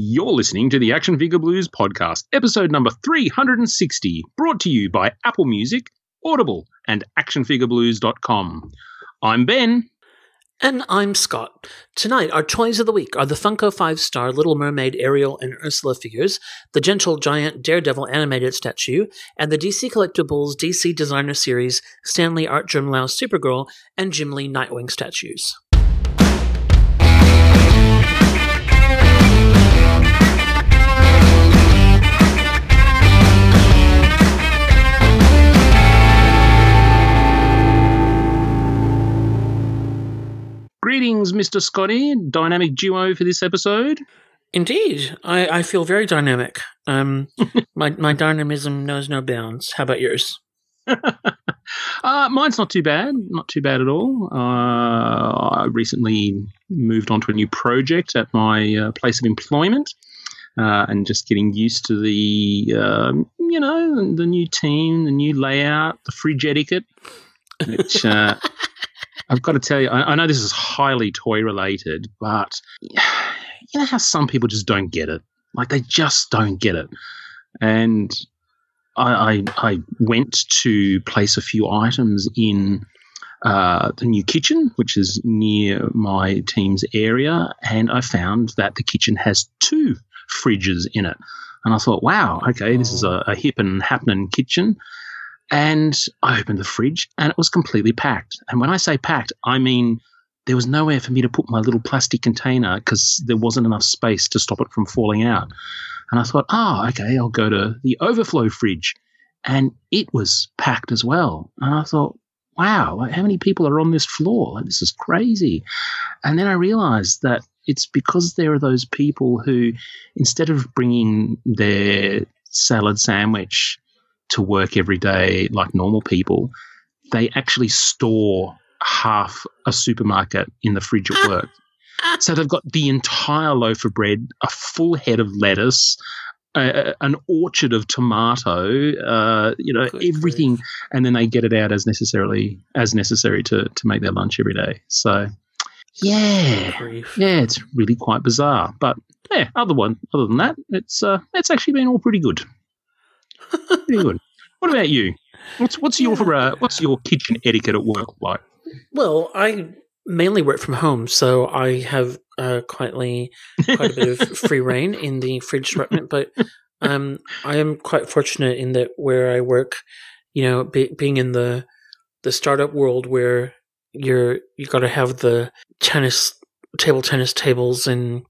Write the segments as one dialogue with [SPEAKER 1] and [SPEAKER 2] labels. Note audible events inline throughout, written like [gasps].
[SPEAKER 1] You're listening to the Action Figure Blues podcast, episode number 360, brought to you by Apple Music, Audible, and actionfigureblues.com. I'm Ben.
[SPEAKER 2] And I'm Scott. Tonight, our toys of the week are the Funko 5 star Little Mermaid Ariel and Ursula figures, the Gentle Giant Daredevil animated statue, and the DC Collectibles DC Designer Series Stanley Artgerm Supergirl and Jim Lee Nightwing statues.
[SPEAKER 1] Greetings, Mr. Scotty, dynamic duo for this episode.
[SPEAKER 2] Indeed, I, I feel very dynamic. Um, [laughs] my my dynamism knows no bounds. How about yours? [laughs]
[SPEAKER 1] uh, mine's not too bad, not too bad at all. Uh, I recently moved on to a new project at my uh, place of employment. Uh, and just getting used to the, um, you know, the new team, the new layout, the fridge etiquette, which uh, [laughs] I've got to tell you, I, I know this is highly toy related, but [sighs] you know how some people just don't get it. Like they just don't get it. And I, I, I went to place a few items in uh, the new kitchen, which is near my team's area, and I found that the kitchen has two fridges in it. And I thought, wow, okay, this is a, a hip and happening kitchen. And I opened the fridge and it was completely packed. And when I say packed, I mean there was nowhere for me to put my little plastic container because there wasn't enough space to stop it from falling out. And I thought, oh, okay, I'll go to the overflow fridge. And it was packed as well. And I thought, wow, like how many people are on this floor? Like, this is crazy. And then I realized that it's because there are those people who, instead of bringing their salad sandwich to work every day like normal people, they actually store half a supermarket in the fridge at work. [laughs] so they've got the entire loaf of bread, a full head of lettuce, uh, an orchard of tomato, uh, you know, Good everything, grief. and then they get it out as necessarily as necessary to to make their lunch every day. So, yeah, yeah, it's really quite bizarre. But yeah, other one, other than that, it's uh, it's actually been all pretty good. Pretty good. What about you? What's what's your uh, what's your kitchen etiquette at work like?
[SPEAKER 2] Well, I mainly work from home, so I have uh, quietly quite a bit of [laughs] free reign in the fridge department. But um, I am quite fortunate in that where I work, you know, be, being in the the startup world where you're you got to have the tennis table tennis tables and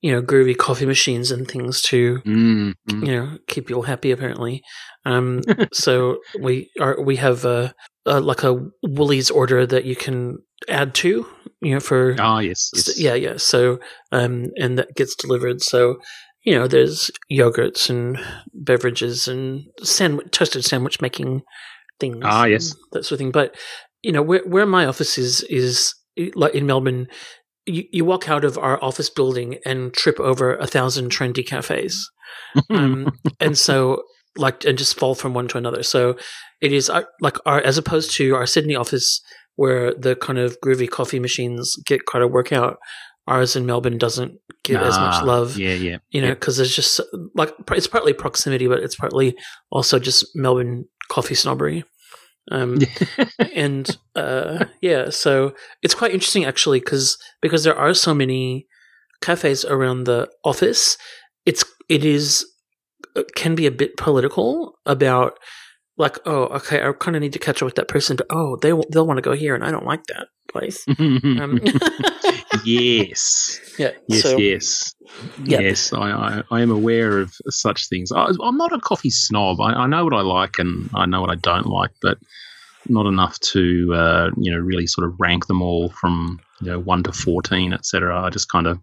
[SPEAKER 2] you know groovy coffee machines and things to mm, mm. you know keep you all happy apparently. Um [laughs] so we are we have a, a, like a woolies order that you can add to you know for
[SPEAKER 1] ah yes, yes.
[SPEAKER 2] yeah yeah. So um and that gets delivered. So you know there's yogurts and beverages and sandwich toasted sandwich making things
[SPEAKER 1] ah yes.
[SPEAKER 2] that sort of thing. But you know where where my office is is like in melbourne you, you walk out of our office building and trip over a thousand trendy cafes. um, [laughs] and so like and just fall from one to another. So it is uh, like our as opposed to our Sydney office where the kind of groovy coffee machines get quite a workout. Ours in Melbourne doesn't get as much love.
[SPEAKER 1] Yeah, yeah.
[SPEAKER 2] You know,
[SPEAKER 1] yeah.
[SPEAKER 2] because there's just like it's partly proximity, but it's partly also just Melbourne coffee snobbery. Um, [laughs] and uh, yeah, so it's quite interesting actually because because there are so many cafes around the office. It's it is it uh, can be a bit political about like oh okay I kind of need to catch up with that person, but oh they they'll want to go here and I don't like that place. um, [laughs]
[SPEAKER 1] yes. [laughs]
[SPEAKER 2] Yeah.
[SPEAKER 1] Yes. So, yes.
[SPEAKER 2] Yeah.
[SPEAKER 1] Yes. I, I, I am aware of such things. I, am not a coffee snob. I, I, know what I like and I know what I don't like, but not enough to uh, you know really sort of rank them all from you know one to fourteen, etc. I just kind of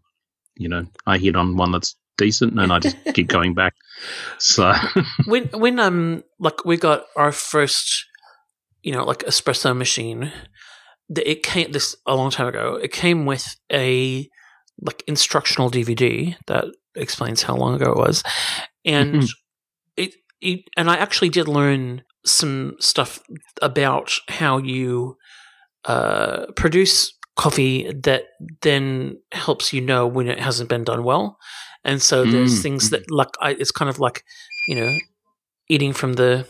[SPEAKER 1] you know I hit on one that's decent and I just keep going back. So [laughs]
[SPEAKER 2] when when um like we got our first you know like espresso machine, that it came this a long time ago. It came with a like instructional DVD that explains how long ago it was, and mm-hmm. it, it and I actually did learn some stuff about how you uh, produce coffee that then helps you know when it hasn't been done well. and so there's
[SPEAKER 1] Mm,
[SPEAKER 2] things
[SPEAKER 1] mm.
[SPEAKER 2] that like I, it's kind of like you know eating from the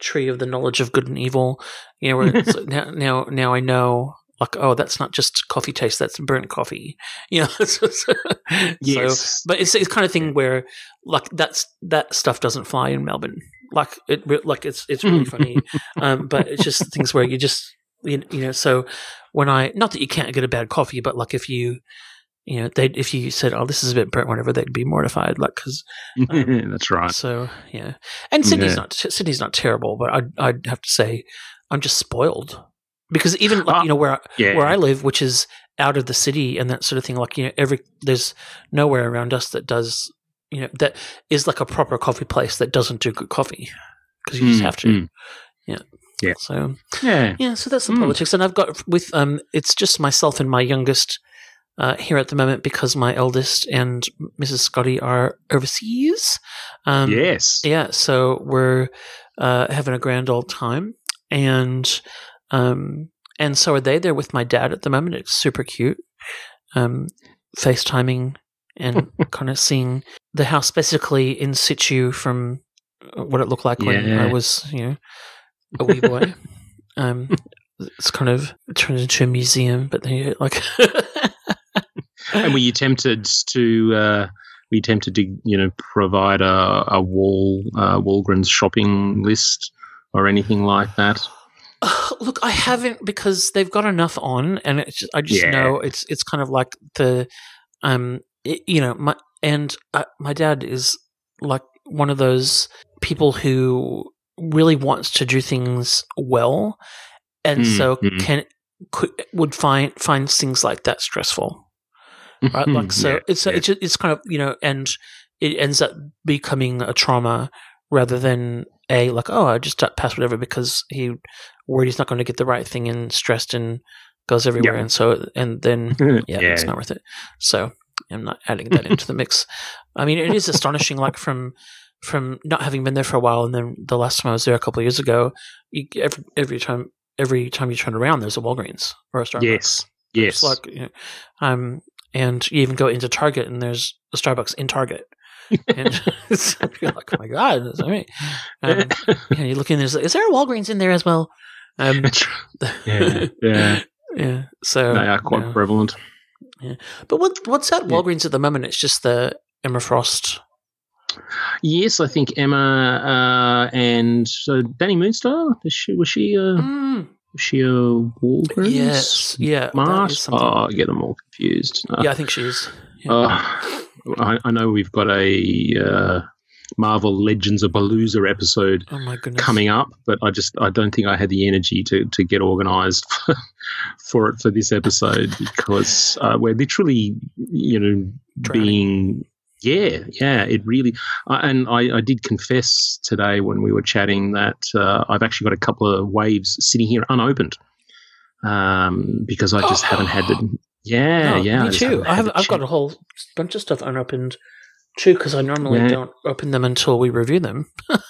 [SPEAKER 2] tree of the knowledge of good and evil. You know, where it's like, [laughs] now now now I know. Like oh, that's not just coffee taste; that's burnt coffee. [laughs] You [laughs] know, so, so-
[SPEAKER 1] Yes.
[SPEAKER 2] but it's it's kind of thing where like that's that stuff doesn't fly in Melbourne. Like it, like it's it's really funny. [laughs] Um, but it's just things where you just you, you know. So when I not that you can't get a bad coffee, but like if you you know they if you said oh this is a bit burnt whatever they'd be mortified like because [laughs]
[SPEAKER 1] That's right.
[SPEAKER 2] so yeah and Sydney's
[SPEAKER 1] Yeah.
[SPEAKER 2] not Sydney's not terrible but I'd I'd have to say I'm just spoiled because even like
[SPEAKER 1] Ah,
[SPEAKER 2] you know where I,
[SPEAKER 1] Yeah.
[SPEAKER 2] where I live, which is out of the city and that sort of thing. Like you know, every there's nowhere around us that does you know that is like a proper coffee place that doesn't do good coffee because you just
[SPEAKER 1] Mm,
[SPEAKER 2] have to.
[SPEAKER 1] mm.
[SPEAKER 2] Yeah.
[SPEAKER 1] Yeah.
[SPEAKER 2] So
[SPEAKER 1] yeah.
[SPEAKER 2] yeah, so that's the
[SPEAKER 1] Mm.
[SPEAKER 2] politics, and I've got with um, it's just myself and my youngest. Uh, here at the moment, because my eldest and Mrs. Scotty are overseas. Um,
[SPEAKER 1] yes.
[SPEAKER 2] yeah, so we're uh, having a grand old time, and um, and so are they. They're with my dad at the moment. It's super cute. Um, FaceTiming and kind of seeing the house basically in situ from what it looked like when I was, you know, a wee boy. [laughs] um, it's kind of turned into a museum, but they like.
[SPEAKER 1] And were you tempted to? Uh, were you tempted to, you know, provide a, a wall uh, Walgreens shopping list or anything like that? [sighs]
[SPEAKER 2] Look, I haven't because they've got enough on, and it's just, I just
[SPEAKER 1] Yeah.
[SPEAKER 2] know it's it's kind of like the, um, it, you know, my and uh, my dad is like one of those people who really wants to do things well, and
[SPEAKER 1] Mm,
[SPEAKER 2] so
[SPEAKER 1] mm.
[SPEAKER 2] can could, would find finds things like that stressful, right? Like so,
[SPEAKER 1] Yeah,
[SPEAKER 2] it's
[SPEAKER 1] yeah.
[SPEAKER 2] it's it's kind of you know, and it ends up becoming a trauma rather than a like oh I just passed whatever because he worried he's not going to get the right thing and stressed and goes everywhere
[SPEAKER 1] Yeah.
[SPEAKER 2] and so and then [laughs] yeah. it's not worth it. So I'm not adding that into the mix. I mean, it is astonishing. Like from from not having been there for a while, and then the last time I was there a couple of years ago, you, every every time every time you turn around, there's a Walgreens or a Starbucks.
[SPEAKER 1] Yes. Yes.
[SPEAKER 2] Like you know, um, and you even go into Target and there's a Starbucks in Target. and [laughs] [laughs] you're like, oh my god, that's all right. Um, yeah, you look in there's is there a Walgreens in there as well? Um,
[SPEAKER 1] yeah. Yeah. [laughs]
[SPEAKER 2] yeah. So
[SPEAKER 1] They are quite
[SPEAKER 2] yeah.
[SPEAKER 1] prevalent.
[SPEAKER 2] But what what's at
[SPEAKER 1] Yeah.
[SPEAKER 2] Walgreens at the moment? It's just the Emma Frost.
[SPEAKER 1] Yes, I think Emma uh, and so Dani Moonstar. She, was she a
[SPEAKER 2] Mm,
[SPEAKER 1] was she a Walgreens?
[SPEAKER 2] yes, yeah, that
[SPEAKER 1] Mart?
[SPEAKER 2] is something.
[SPEAKER 1] Oh, I get them all confused. Uh,
[SPEAKER 2] yeah, I think she is. Yeah.
[SPEAKER 1] uh, I, I know we've got a uh, Marvel Legends of Balooza episode
[SPEAKER 2] oh
[SPEAKER 1] coming up, but I just I don't think I had the energy to to get organised for, [laughs] for it for this episode because uh, we're literally you know
[SPEAKER 2] Drowning.
[SPEAKER 1] being yeah yeah it really uh, and I, I did confess today when we were chatting that uh, I've actually got a couple of waves sitting here unopened um, because I just haven't had the [gasps] yeah
[SPEAKER 2] No,
[SPEAKER 1] yeah
[SPEAKER 2] me
[SPEAKER 1] just
[SPEAKER 2] too. I have, I've got a whole bunch of stuff unopened too because I normally
[SPEAKER 1] Yeah.
[SPEAKER 2] don't open them until we review them. [laughs]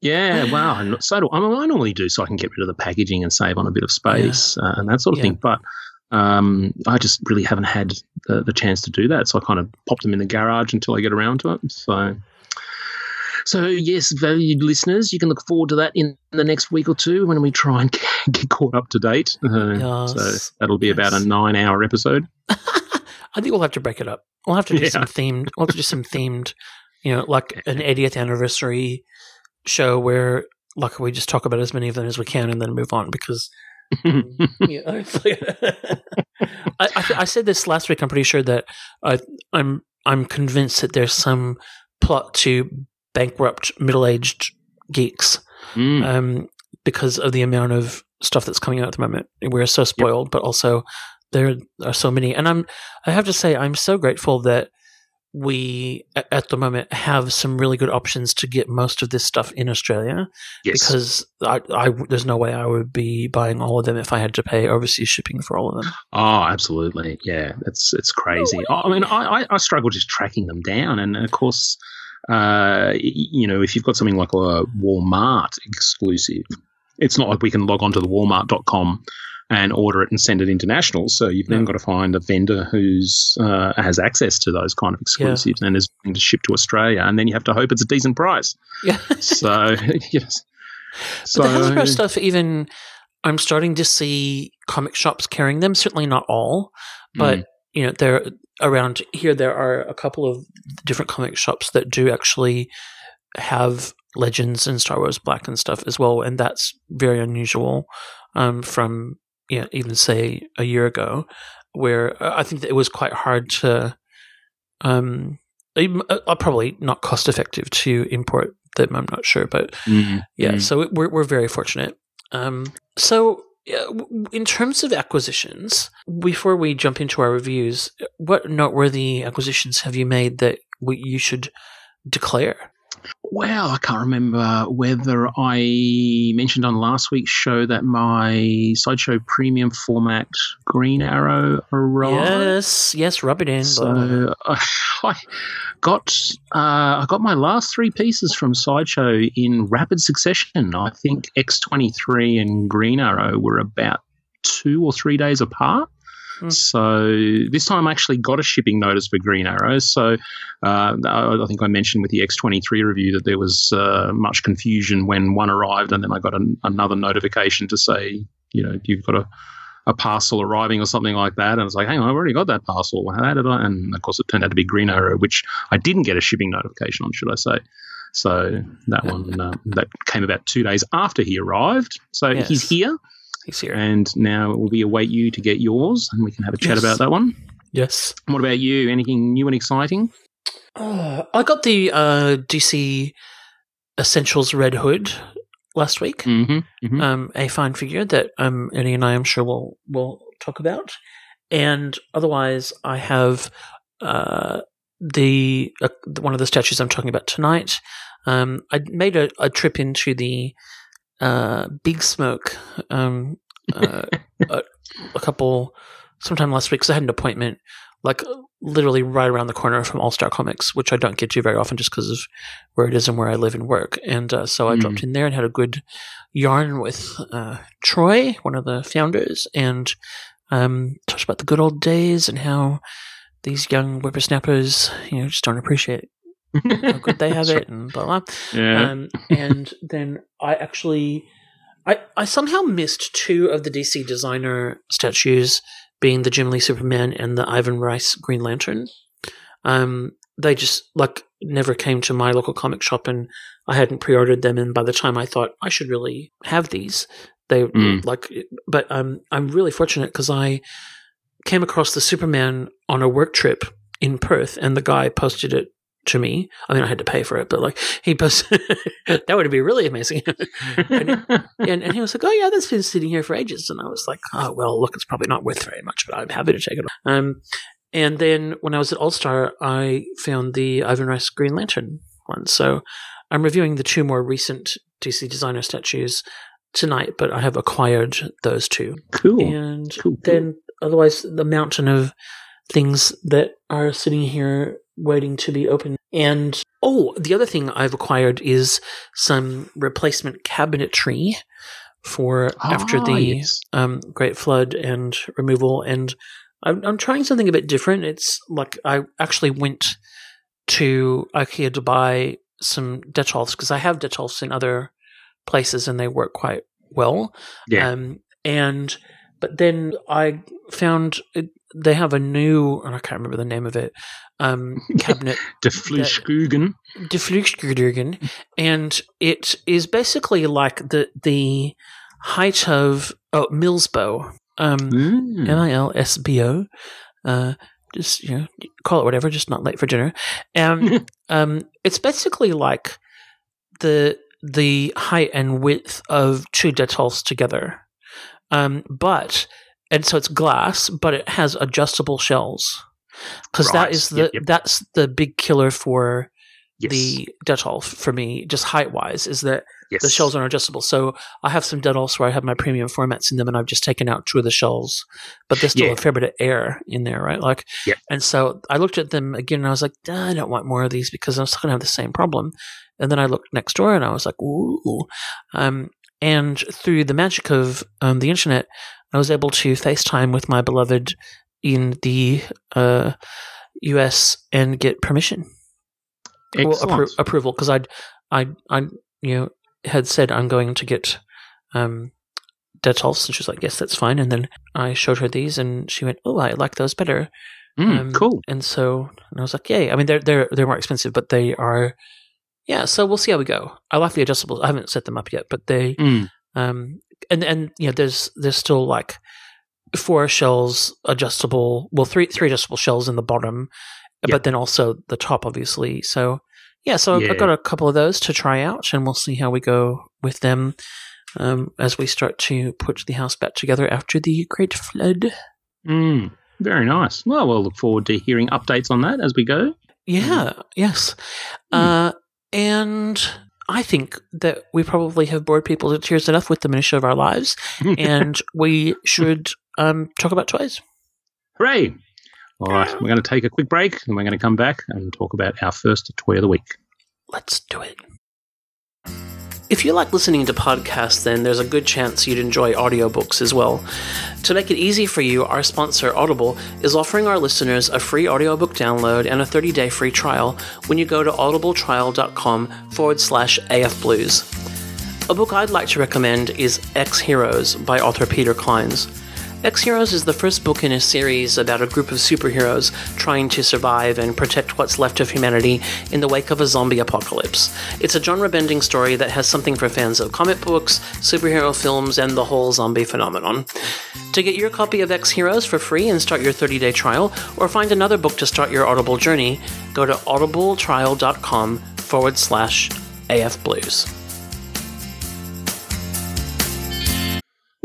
[SPEAKER 1] Yeah, wow. and So do I. Mean, I normally do so I can get rid of the packaging and save on a bit of space uh, and that sort of
[SPEAKER 2] Yeah.
[SPEAKER 1] thing. But um, I just really haven't had the, the chance to do that. So I kind of popped them in the garage until I get around to it. So, so yes, valued listeners, you can look forward to that in the next week or two when we try and [laughs] get caught up to date. Uh, [laughs] So that'll be about a nine-hour episode.
[SPEAKER 2] I think we'll have to break it up. We'll have to do
[SPEAKER 1] Yeah.
[SPEAKER 2] some themed. We'll have to do some themed. You know, like an 80th anniversary show where, like, we just talk about as many of them as we can and then move on because [laughs] yeah, it's like- [laughs] I, I, I said this last week. I'm pretty sure that I, I'm I'm convinced that there's some plot to bankrupt middle-aged geeks
[SPEAKER 1] Mm.
[SPEAKER 2] um, because of the amount of stuff that's coming out at the moment. We're so spoiled, but also there are so many. And I'm I have to say I'm so grateful that we at the moment have some really good options to get most of this stuff in Australia
[SPEAKER 1] yes.
[SPEAKER 2] because I, I there's no way I would be buying all of them if I had to pay overseas shipping for all of them.
[SPEAKER 1] Oh, absolutely. Yeah, it's it's crazy. I I mean, I, I, I struggle just tracking them down, and of course, uh, you know, if you've got something like a Walmart exclusive, it's not like we can log on to the Walmart.com and order it and send it international. So you've then got to find a vendor who's uh, has access to those kind of exclusives and is willing to ship to Australia, and then you have to hope it's a decent price.
[SPEAKER 2] Yeah. [laughs]
[SPEAKER 1] So [laughs] yes, so
[SPEAKER 2] but the Hasbro stuff, even I'm starting to see comic shops carrying them. Certainly not all, but
[SPEAKER 1] Mm.
[SPEAKER 2] you know, there around here there are a couple of different comic shops that do actually have Legends and Star Wars Black and stuff as well, and that's very unusual um, from you know, even say a year ago, where uh, I think that it was quite hard to, um, uh, uh, probably not cost effective to import them. I'm not sure, but
[SPEAKER 1] Mm,
[SPEAKER 2] yeah,
[SPEAKER 1] mm.
[SPEAKER 2] so we're we're very fortunate. Um, so in terms of acquisitions, before we jump into our reviews, what noteworthy acquisitions have you made that we, you should declare?
[SPEAKER 1] Well, I can't remember whether I mentioned on last week's show that my Sideshow Premium format Green Arrow arrived.
[SPEAKER 2] Yes, yes, rub it in.
[SPEAKER 1] So [laughs] I got uh, I got my last three pieces from Sideshow in rapid succession. I think X twenty three and Green Arrow were about two or three days apart.
[SPEAKER 2] Hmm.
[SPEAKER 1] So this time I actually got a shipping notice for Green Arrow. So uh, I I think I mentioned with the X23 review that there was uh, much confusion when one arrived, and then I got an, another notification to say, you know, you've got a, a parcel arriving or something like that. And I was like, hang on, I've already got that parcel. How did I? And of course, it turned out to be Green Arrow, which I didn't get a shipping notification on, should I say. So that one uh, that came about two days after he arrived. So
[SPEAKER 2] Yes.
[SPEAKER 1] he's here,
[SPEAKER 2] He's here.
[SPEAKER 1] and now we await you to get yours, and we can have a chat
[SPEAKER 2] Yes.
[SPEAKER 1] about that one.
[SPEAKER 2] yes.
[SPEAKER 1] What about you? Anything new and exciting?
[SPEAKER 2] Uh, I got the uh, DC Essentials Red Hood last week.
[SPEAKER 1] Mm-hmm. mm-hmm.
[SPEAKER 2] um, a fine figure that um, Eddie and I, I'm sure, will will talk about. And otherwise, I have uh, the uh, one of the statues I'm talking about tonight. Um, I made a, a trip into the uh, Big Smoke um, uh, a, a couple sometime last week because I had an appointment like literally right around the corner from All Star Comics, which I don't get to very often just because of where it is and where I live and work. And uh, so I
[SPEAKER 1] Mm.
[SPEAKER 2] dropped in there and had a good yarn with uh, Troy, one of the founders, and um, talked about the good old days and how these young whippersnappers, you know, just don't appreciate how good they [laughs] have it and blah blah.
[SPEAKER 1] Yeah.
[SPEAKER 2] Um, and then I actually, I, I somehow missed two of the DC designer statues, being the Jim Lee Superman and the Ivan Reis Green Lantern. Um, they just like never came to my local comic shop, and I hadn't pre-ordered them. And by the time I thought I should really have these, they
[SPEAKER 1] Mm.
[SPEAKER 2] like. But um, I'm really fortunate because I came across the Superman on a work trip in Perth, and the guy posted it to me. I mean, I had to pay for it, but like he posted, [laughs] that would be really amazing. [laughs] and, and he was like, "Oh yeah, that's been sitting here for ages," and I was like, "Oh well, look, it's probably not worth very much, but I'm happy to take it." Um, and then when I was at All Star, I found the Ivan Reis Green Lantern one. So I'm reviewing the two more recent DC designer statues tonight, but I have acquired those two.
[SPEAKER 1] cool.
[SPEAKER 2] And
[SPEAKER 1] Cool, cool.
[SPEAKER 2] then otherwise the mountain of things that are sitting here waiting to be opened. And oh, the other thing I've acquired is some replacement cabinetry for after
[SPEAKER 1] Ah,
[SPEAKER 2] the
[SPEAKER 1] yes.
[SPEAKER 2] um, Great Flood and removal. And I'm, I'm trying something a bit different. It's like I actually went to IKEA to buy some Detolfs because I have Detolfs in other places and they work quite well.
[SPEAKER 1] Yeah.
[SPEAKER 2] Um, and but then I found it, they have a new, and I can't remember the name of it, um, [laughs] cabinet
[SPEAKER 1] De Fluschkugen.
[SPEAKER 2] De and it is basically like the the height of oh Milsbo, um,
[SPEAKER 1] Mm.
[SPEAKER 2] M I L S B O. Uh, just you know, call it whatever. Just not late for dinner. Um, [laughs] um, it's basically like the the height and width of two Detolfs together. Um, but and so it's glass, but it has adjustable shells because that
[SPEAKER 1] Right.
[SPEAKER 2] is the
[SPEAKER 1] Yep, yep.
[SPEAKER 2] that's the big killer for
[SPEAKER 1] yes.
[SPEAKER 2] the Detolf for me, just height wise, is that
[SPEAKER 1] yes.
[SPEAKER 2] the shells aren't adjustable. So I have some Detolfs where I have my premium formats in them, and I've just taken out two of the shells, but there's still
[SPEAKER 1] Yeah.
[SPEAKER 2] a fair bit of air in there, right? Like,
[SPEAKER 1] Yep.
[SPEAKER 2] and so I looked at them again, and I was like, "Duh, I don't want more of these because I'm still gonna have the same problem. And then I looked next door, and I was like, ooh, um, and through the magic of um, the internet. I was able to FaceTime with my beloved in the uh, US and get permission, well, appro- approval, because I'd, I, I, you know, had said I'm going to get um, Detolfs, and she was like, "Yes, that's fine." And then I showed her these, and she went, "Oh, I like those better."
[SPEAKER 1] Mm,
[SPEAKER 2] Um,
[SPEAKER 1] cool.
[SPEAKER 2] And so and I was like, "Yay!" I mean, they're they're they're more expensive, but they are, yeah. So we'll see how we go. I like the adjustables. I haven't set them up yet, but they,
[SPEAKER 1] Mm,
[SPEAKER 2] um, and and you know, there's there's still like four shells adjustable. Well, three three adjustable shells in the bottom,
[SPEAKER 1] Yep.
[SPEAKER 2] but then also the top, obviously. So yeah, so
[SPEAKER 1] Yeah.
[SPEAKER 2] I've got a couple of those to try out, and we'll see how we go with them um, as we start to put the house back together after the great flood.
[SPEAKER 1] mm. Very nice. Well, we'll look forward to hearing updates on that as we go.
[SPEAKER 2] Yeah, yes.
[SPEAKER 1] Hmm.
[SPEAKER 2] Uh, and I think that we probably have bored people to tears enough with the minutia of our lives, [laughs] and we should um, talk about toys.
[SPEAKER 1] Hooray! All right, we're going to take a quick break and we're going to come back and talk about our first toy of the week.
[SPEAKER 2] Let's do it. If you like listening to podcasts, then there's a good chance you'd enjoy audiobooks as well. To make it easy for you, our sponsor, Audible, is offering our listeners a free audiobook download and a 30 day free trial when you go to audibletrial.com forward slash afblues. A book I'd like to recommend is Ex-Heroes by author Peter Clines. Ex-Heroes is the first book in a series about a group of superheroes trying to survive and protect what's left of humanity in the wake of a zombie apocalypse. It's a genre bending story that has something for fans of comic books, superhero films, and the whole zombie phenomenon. To get your copy of Ex-Heroes for free and start your 30 day trial, or find another book to start your Audible journey, go to audibletrial.com forward slash afblues.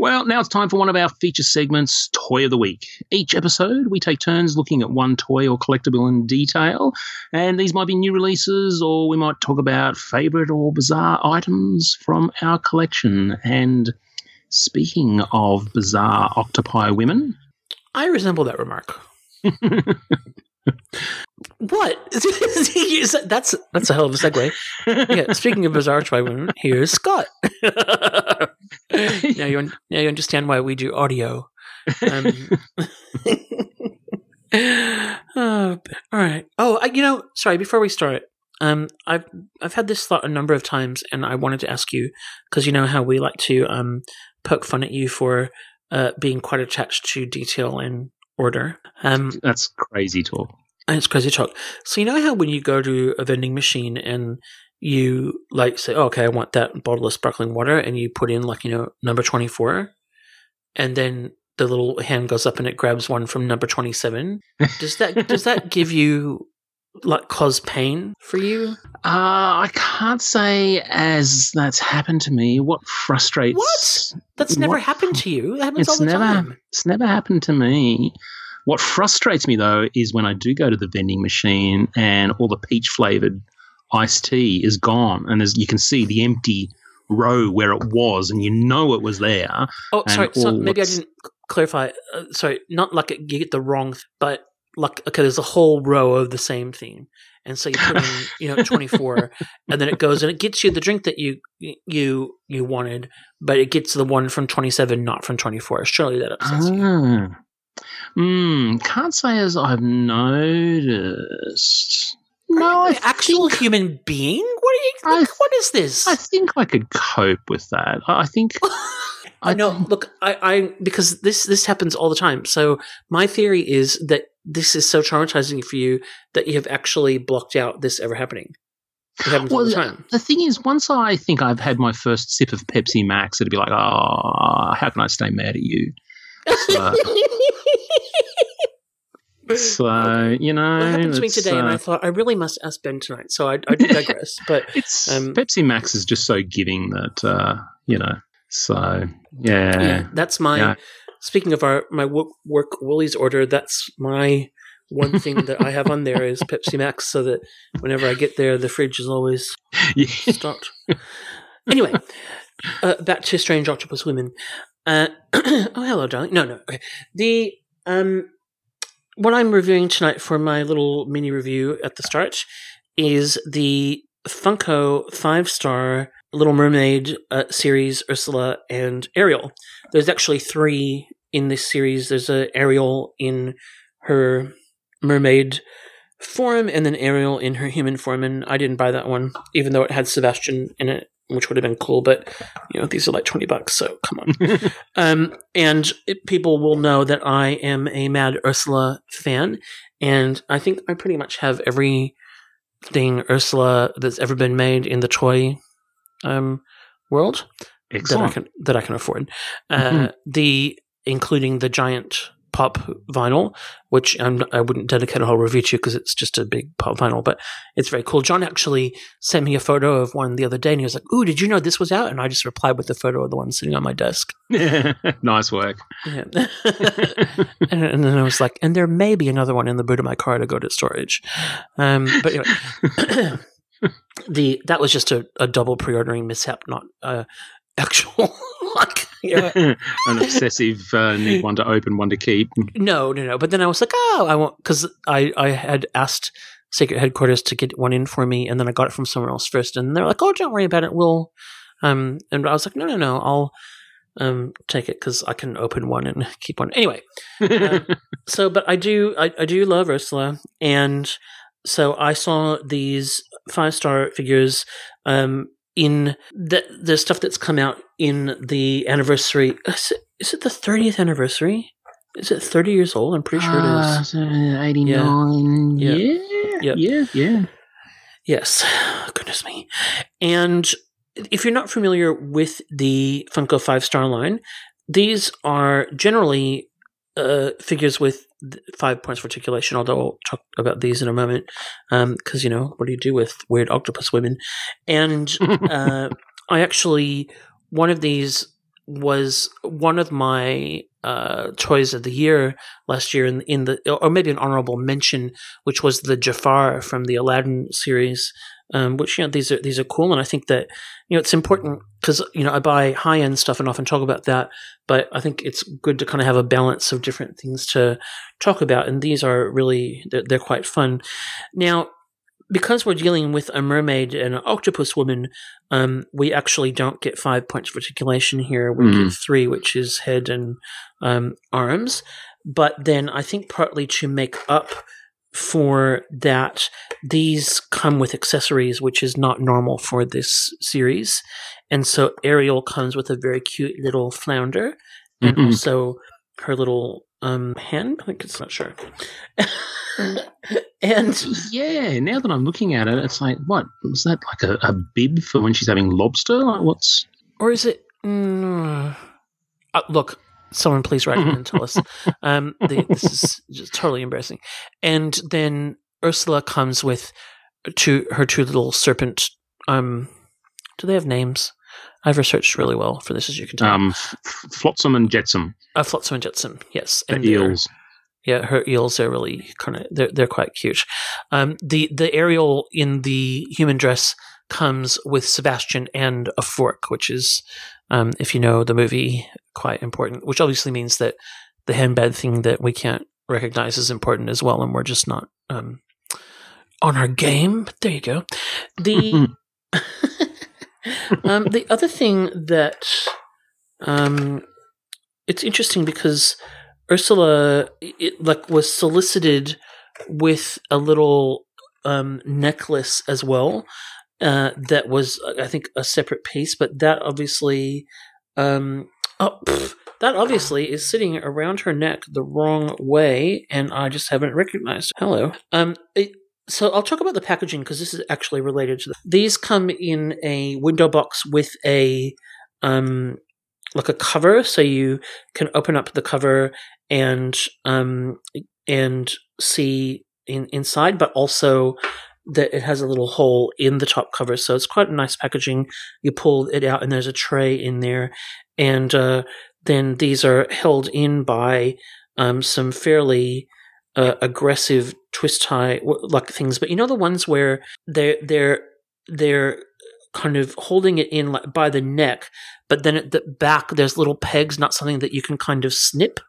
[SPEAKER 1] Well, now it's time for one of our feature segments, Toy of the Week. Each episode, we take turns looking at one toy or collectible in detail, and these might be new releases, or we might talk about favourite or bizarre items from our collection. And speaking of bizarre octopi women,
[SPEAKER 2] I resemble that remark. [laughs] What? [laughs] That's that's a hell of a segue. Yeah. Speaking of bizarre women, here's Scott. [laughs] now you now you understand why we do audio. Um, [laughs] oh, all right. Oh, I, you know, sorry. Before we start, um, I've I've had this thought a number of times, and I wanted to ask you because you know how we like to um poke fun at you for uh being quite attached to detail and order. Um,
[SPEAKER 1] that's crazy talk.
[SPEAKER 2] and it's crazy talk. So you know how when you go to a vending machine and you like say, oh, "Okay, I want that bottle of sparkling water," and you put in like you know number twenty four, and then the little hand goes up and it grabs one from number twenty seven. Does that does that [laughs] give you like cause pain for you?
[SPEAKER 1] Uh, I can't say as that's happened to me. What frustrates
[SPEAKER 2] What? That's never
[SPEAKER 1] What-
[SPEAKER 2] happened to you. It happens all
[SPEAKER 1] It's
[SPEAKER 2] the
[SPEAKER 1] never
[SPEAKER 2] time.
[SPEAKER 1] it's never happened to me. What frustrates me though is when I do go to the vending machine and all the peach flavored iced tea is gone, and there's you can see the empty row where it was, and you know it was there.
[SPEAKER 2] Oh, sorry. So maybe I didn't clarify. Uh, sorry, not like it, you get the wrong, but like okay, there's a whole row of the same theme, and so you put in you know 24, [laughs] and then it goes and it gets you the drink that you you you wanted, but it gets the one from 27, not from 24. Surely that upsets you.
[SPEAKER 1] Ah. Hmm, can't say as I've noticed. No,
[SPEAKER 2] Are an actual
[SPEAKER 1] think,
[SPEAKER 2] human being. What are you?
[SPEAKER 1] I-
[SPEAKER 2] what is this?
[SPEAKER 1] I think I could cope with that. I I think [laughs]
[SPEAKER 2] I know. Look, I, I because this this happens all the time. So my theory is that this is so traumatizing for you that you have actually blocked out this ever happening. It happens all the time.
[SPEAKER 1] The thing is, once I think I've had my first sip of Pepsi Max, it'd be like, oh, how can I stay mad at you? So, [laughs] so you know,
[SPEAKER 2] Well, it happened to me today, and
[SPEAKER 1] uh,
[SPEAKER 2] I thought I really must ask Ben tonight. So I, I digress. [laughs] but
[SPEAKER 1] it's
[SPEAKER 2] um,
[SPEAKER 1] Pepsi Max is just so giving that uh, you know. So yeah,
[SPEAKER 2] yeah, that's my.
[SPEAKER 1] yeah.
[SPEAKER 2] Speaking of our my work, work Woolies order, that's my one thing that I have on there is [laughs] Pepsi Max, so that whenever I get there, the fridge is always
[SPEAKER 1] Yeah.
[SPEAKER 2] stopped. anyway, uh, back to Strange Octopus Women. Uh, [clears throat] oh, hello, darling. No, no. Okay. The um, what I'm reviewing tonight for my little mini review at the start is the Funko five star Little Mermaid uh, series Ursula and Ariel. There's actually three in this series. There's a Ariel in her mermaid form, and then Ariel in her human form. And I didn't buy that one, even though it had Sebastian in it, which would have been cool. But you know, these are like twenty bucks, so come on. [laughs] um, and it, people will know that I am a mad Ursula fan, and I think I pretty much have every thing Ursula that's ever been made in the toy um, world
[SPEAKER 1] Excellent.
[SPEAKER 2] that I can that I can afford. Uh,
[SPEAKER 1] Mhm.
[SPEAKER 2] The including the giant pop vinyl, which I'm, I wouldn't dedicate a whole review to because it's just a big pop vinyl, but it's very cool. John actually sent me a photo of one the other day, and he was like, "Ooh, did you know this was out?" And I just replied with the photo of the one sitting on my desk. [laughs]
[SPEAKER 1] nice work.
[SPEAKER 2] Yeah. [laughs] and, and then I was like, and there may be another one in the boot of my car to go to storage. Um, but anyway, [laughs] the that was just a, a double pre-ordering mishap, not uh, [laughs] actual. like, [laughs]
[SPEAKER 1] An obsessive uh, need one to open, one to keep.
[SPEAKER 2] no, no, no. But then I was like, oh, I want because I I had asked Secret Headquarters to get one in for me, and then I got it from somewhere else first, and they're like, oh, don't worry about it, we'll. Um, and I was like, no, no, no, I'll um take it because I can open one and [laughs] keep one anyway. Um, so but i do I, I do love ursula and so i saw these five star figures um in the the stuff that's come out in the anniversary is it, is it the 30th anniversary is it 30 years old i'm pretty sure it
[SPEAKER 1] Ah,
[SPEAKER 2] is
[SPEAKER 1] so 89.
[SPEAKER 2] Yeah.
[SPEAKER 1] Yeah.
[SPEAKER 2] Yep.
[SPEAKER 1] Yeah. Yeah.
[SPEAKER 2] Yes, [sighs] goodness me. And if you're not familiar with the Funko five star line, these are generally uh, figures with th- five points of articulation. Although I'll talk about these in a moment, because you know what do you do with weird octopus women? And [laughs] uh, I actually one of these was one of my uh, toys of the year last year in in the or maybe an honorable mention, which was the Jafar from the Aladdin series. Um, which you know these are these are cool, and I think that you know it's important because you know I buy high end stuff and often talk about that, but I think it's good to kind of have a balance of different things to talk about, and these are really they're, they're quite fun. Now, because we're dealing with a mermaid and an octopus woman, um, we actually don't get five points of articulation here. We
[SPEAKER 1] Mhm.
[SPEAKER 2] get three, which is head and um, arms. But then I think partly to make up for that, these come with accessories, which is not normal for this series. And so Ariel comes with a very cute little flounder and
[SPEAKER 1] Mhm.
[SPEAKER 2] also her little um, hand. I think it's not sure. [laughs] and
[SPEAKER 1] Yeah, now that I'm looking at it, it's like, what? Was that like a, a bib for when she's having lobster? Like, what's.
[SPEAKER 2] or is it? Mm, uh, look, someone please write in and tell us. [laughs] Um, the, this is just totally embarrassing. And then Ursula comes with two her two little serpent. Um, do they have names? I've researched really well for this, as you can tell.
[SPEAKER 1] Um, Flotsam and Jetsam,
[SPEAKER 2] uh, Flotsam and Jetsam, yes,
[SPEAKER 1] the
[SPEAKER 2] and
[SPEAKER 1] eels.
[SPEAKER 2] Yeah, her eels are really kind of they're they're quite cute. Um, the the Ariel in the human dress comes with Sebastian and a fork, which is, um, if you know the movie, quite important. Which obviously means that the handbag thing that we can't recognize is important as well, and we're just not um, on our game. But there you go. The [laughs] [laughs] um, the other thing that um, it's interesting because Ursula it, like was solicited with a little um, necklace as well. Uh, that was, I think, a separate piece, but that obviously, um, oh, pff, that obviously is sitting around her neck the wrong way, and I just haven't recognized. Hello. Um, it, so I'll talk about the packaging because this is actually related to the, these. Come in a window box with a um, like a cover, so you can open up the cover and um, and see in, inside, but also that it has a little hole in the top cover, so it's quite nice packaging. You pull it out, and there's a tray in there, and uh, then these are held in by um, some fairly uh, aggressive twist tie like things. But you know the ones where they're they're they're kind of holding it in like by the neck, but then at the back there's little pegs, not something that you can kind of snip.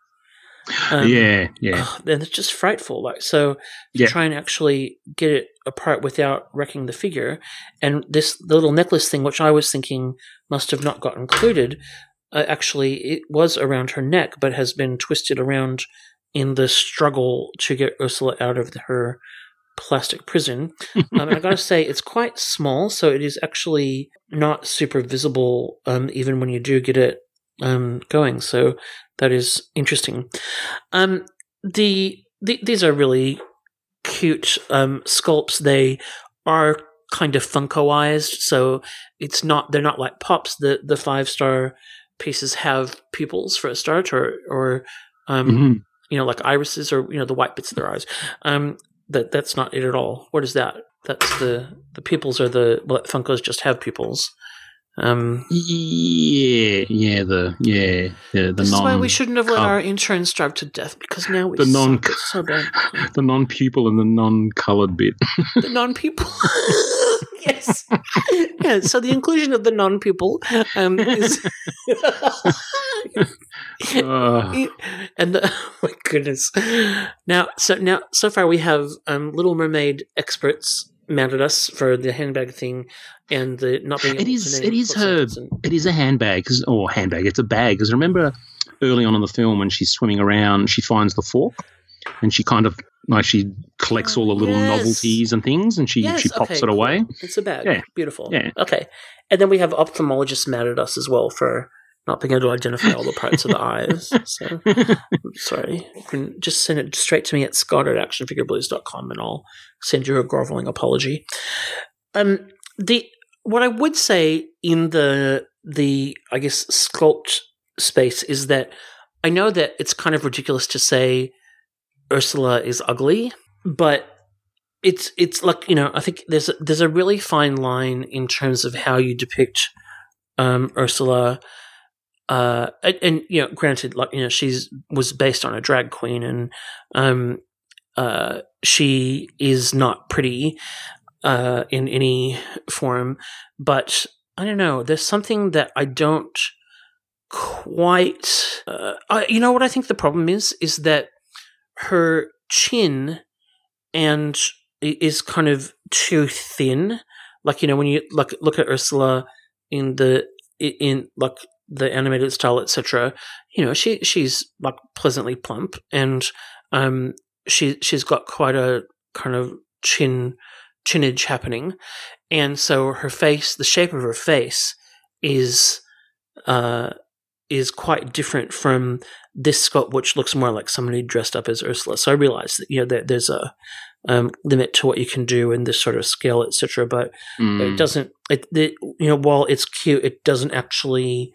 [SPEAKER 2] Um,
[SPEAKER 1] yeah, yeah.
[SPEAKER 2] Ugh, then it's just frightful. Like so,
[SPEAKER 1] Yeah.
[SPEAKER 2] try and actually get it apart without wrecking the figure, and this little necklace thing, which I was thinking must have not got included, uh, actually it was around her neck, but has been twisted around in the struggle to get Ursula out of her plastic prison. [laughs] um, I gotta say, it's quite small, so it is actually not super visible, um, even when you do get it um, going. So that is interesting. Um, the, the these are really cute um, sculpts. They are kind of Funkoized, so it's not they're not like pops. The the five star pieces have pupils for a start, or or um,
[SPEAKER 1] Mhm.
[SPEAKER 2] You know like irises, or you know the white bits of their eyes. Um, that that's not it at all. What is that? That's the the pupils are the well, Funkos just have pupils. Um,
[SPEAKER 1] Yeah, yeah, the yeah, the, the
[SPEAKER 2] this
[SPEAKER 1] non
[SPEAKER 2] is why we shouldn't have let our interns starve to death because now we
[SPEAKER 1] The non-
[SPEAKER 2] suck. So bad. [laughs]
[SPEAKER 1] the non pupil and the non coloured bit.
[SPEAKER 2] the non-people. [laughs] yes. yeah. So the inclusion of the non-people um, is, [laughs]
[SPEAKER 1] Uh, [laughs]
[SPEAKER 2] and the, [laughs] oh my goodness. Now, so now so far we have um, Little Mermaid experts mad at us for the handbag thing and the not being.
[SPEAKER 1] It
[SPEAKER 2] able to
[SPEAKER 1] is-
[SPEAKER 2] name
[SPEAKER 1] it is
[SPEAKER 2] what's
[SPEAKER 1] her-
[SPEAKER 2] and-
[SPEAKER 1] it is a handbag, 'cause- or handbag. It's a bag. Because remember early on in the film when she's swimming around, she finds the fork, and she kind of like she collects all the little
[SPEAKER 2] Yes.
[SPEAKER 1] novelties and things, and she
[SPEAKER 2] Yes,
[SPEAKER 1] she pops
[SPEAKER 2] okay,
[SPEAKER 1] it away.
[SPEAKER 2] cool. It's a bag.
[SPEAKER 1] Yeah.
[SPEAKER 2] Beautiful.
[SPEAKER 1] Yeah.
[SPEAKER 2] Okay. And then we have ophthalmologists mad at us as well for not being able to identify all the parts of the eyes. [laughs] So sorry. You can just send it straight to me at scott at actionfigureblues.com and I'll send you a groveling apology. Um the what I would say in the the I guess sculpt space is that I know that it's kind of ridiculous to say Ursula is ugly, but it's it's like you know I think there's a, there's a really fine line in terms of how you depict um, Ursula. Uh, and, and you know, granted, like you know, she's was based on a drag queen, and um, uh, she is not pretty uh, in any form. But I don't know. There's something that I don't quite. Uh, I, you know what I think the problem is is that her chin and is kind of too thin. Like you know when you look look at Ursula in the in like the animated style, etc. You know she she's like pleasantly plump and um she she's got quite a kind of chin chinage happening, and so her face, the shape of her face, is uh is quite different from this sculpt, which looks more like somebody dressed up as Ursula. So I realize that you know there, there's a um, limit to what you can do in this sort of scale, etc. But
[SPEAKER 1] Mm.
[SPEAKER 2] it doesn't. It, it you know while it's cute, it doesn't actually.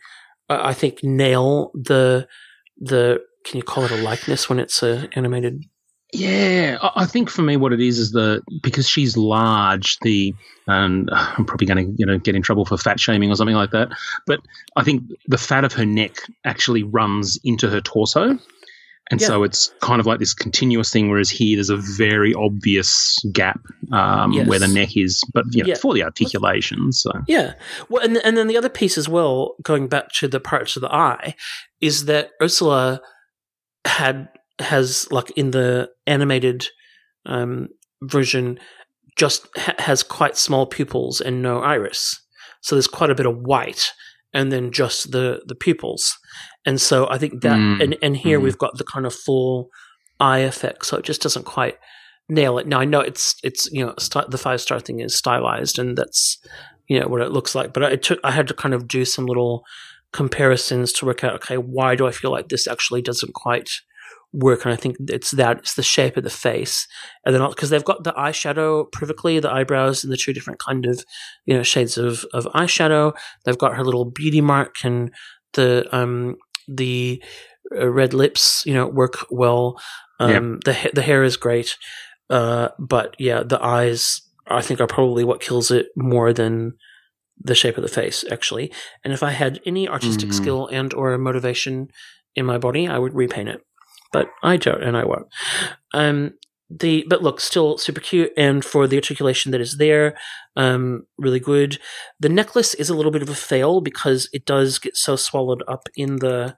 [SPEAKER 2] I think nail the the. Can you call it a likeness when it's a animated?
[SPEAKER 1] Yeah, I I think for me, what it is is the because she's large. The and I'm probably going to you know get in trouble for fat shaming or something like that. But I think the fat of her neck actually runs into her torso, and so it's kind of like this continuous thing. Whereas here, there's a very obvious gap um,
[SPEAKER 2] Yes.
[SPEAKER 1] where the neck is, but you know,
[SPEAKER 2] Yeah.
[SPEAKER 1] for the articulation. So
[SPEAKER 2] Yeah. Well, and and then the other piece as well, going back to the parts of the eye, is that Ursula had has like in the animated um, version just ha- has quite small pupils and no iris. So there's quite a bit of white and then just the the pupils. And so I think that
[SPEAKER 1] Mm.
[SPEAKER 2] and and here
[SPEAKER 1] Mm.
[SPEAKER 2] we've got the kind of full eye effect. So it just doesn't quite nail it. Now I know it's it's you know st- the five star thing is stylized and that's you know what it looks like. But I took I had to kind of do some little comparisons to work out okay why do I feel like this actually doesn't quite work and I think it's that it's the shape of the face and then because they've got the eyeshadow perfectly the eyebrows and the two different kind of you know shades of of eyeshadow they've got her little beauty mark and the um the uh, red lips you know work well. Um the the hair is great uh but yeah the eyes I think are probably what kills it more than the shape of the face actually. And if i had any artistic
[SPEAKER 1] Mhm.
[SPEAKER 2] skill and or motivation in my body i would repaint it. But i don't and i won't. Um the but look still super cute and for the articulation that is there um really good. The necklace is a little bit of a fail because it does get so swallowed up in the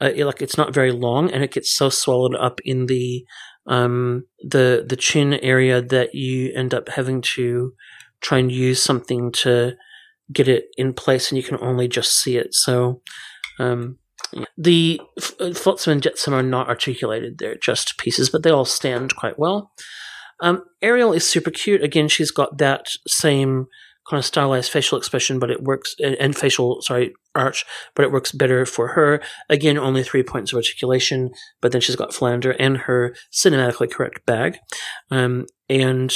[SPEAKER 2] uh, it- like it's not very long and it gets so swallowed up in the um the the chin area that you end up having to try and use something to get it in place and you can only just see it. So Um, the f- Flotsam and Jetsam are not articulated; they're just pieces, but they all stand quite well. Um, Ariel is super cute. Again, she's got that same kind of stylized facial expression, but it works and facial sorry arch, but it works better for her. Again, only three points of articulation, but then she's got Flounder and her cinematically correct bag, um, and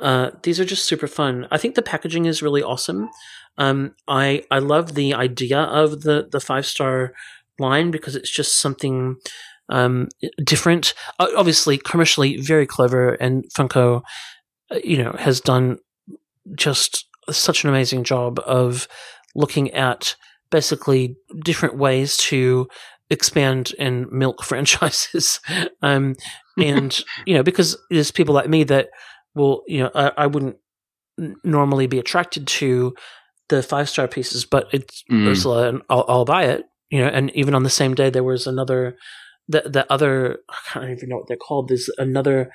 [SPEAKER 2] uh, these are just super fun. I think the packaging is really awesome. Um, I I love the idea of the the five star line because it's just something um, different. Obviously, commercially very clever, and Funko, uh, you know, has done just such an amazing job of looking at basically different ways to expand and milk [laughs] franchises. um, and, [laughs] you know, because there's people like me that will, you know, I, I wouldn't normally be attracted to the five star pieces, but it's mm. Ursula and I'll, I'll, buy it, you know, and even on the same day, there was another, the, the other, I can't even know what they're called. There's another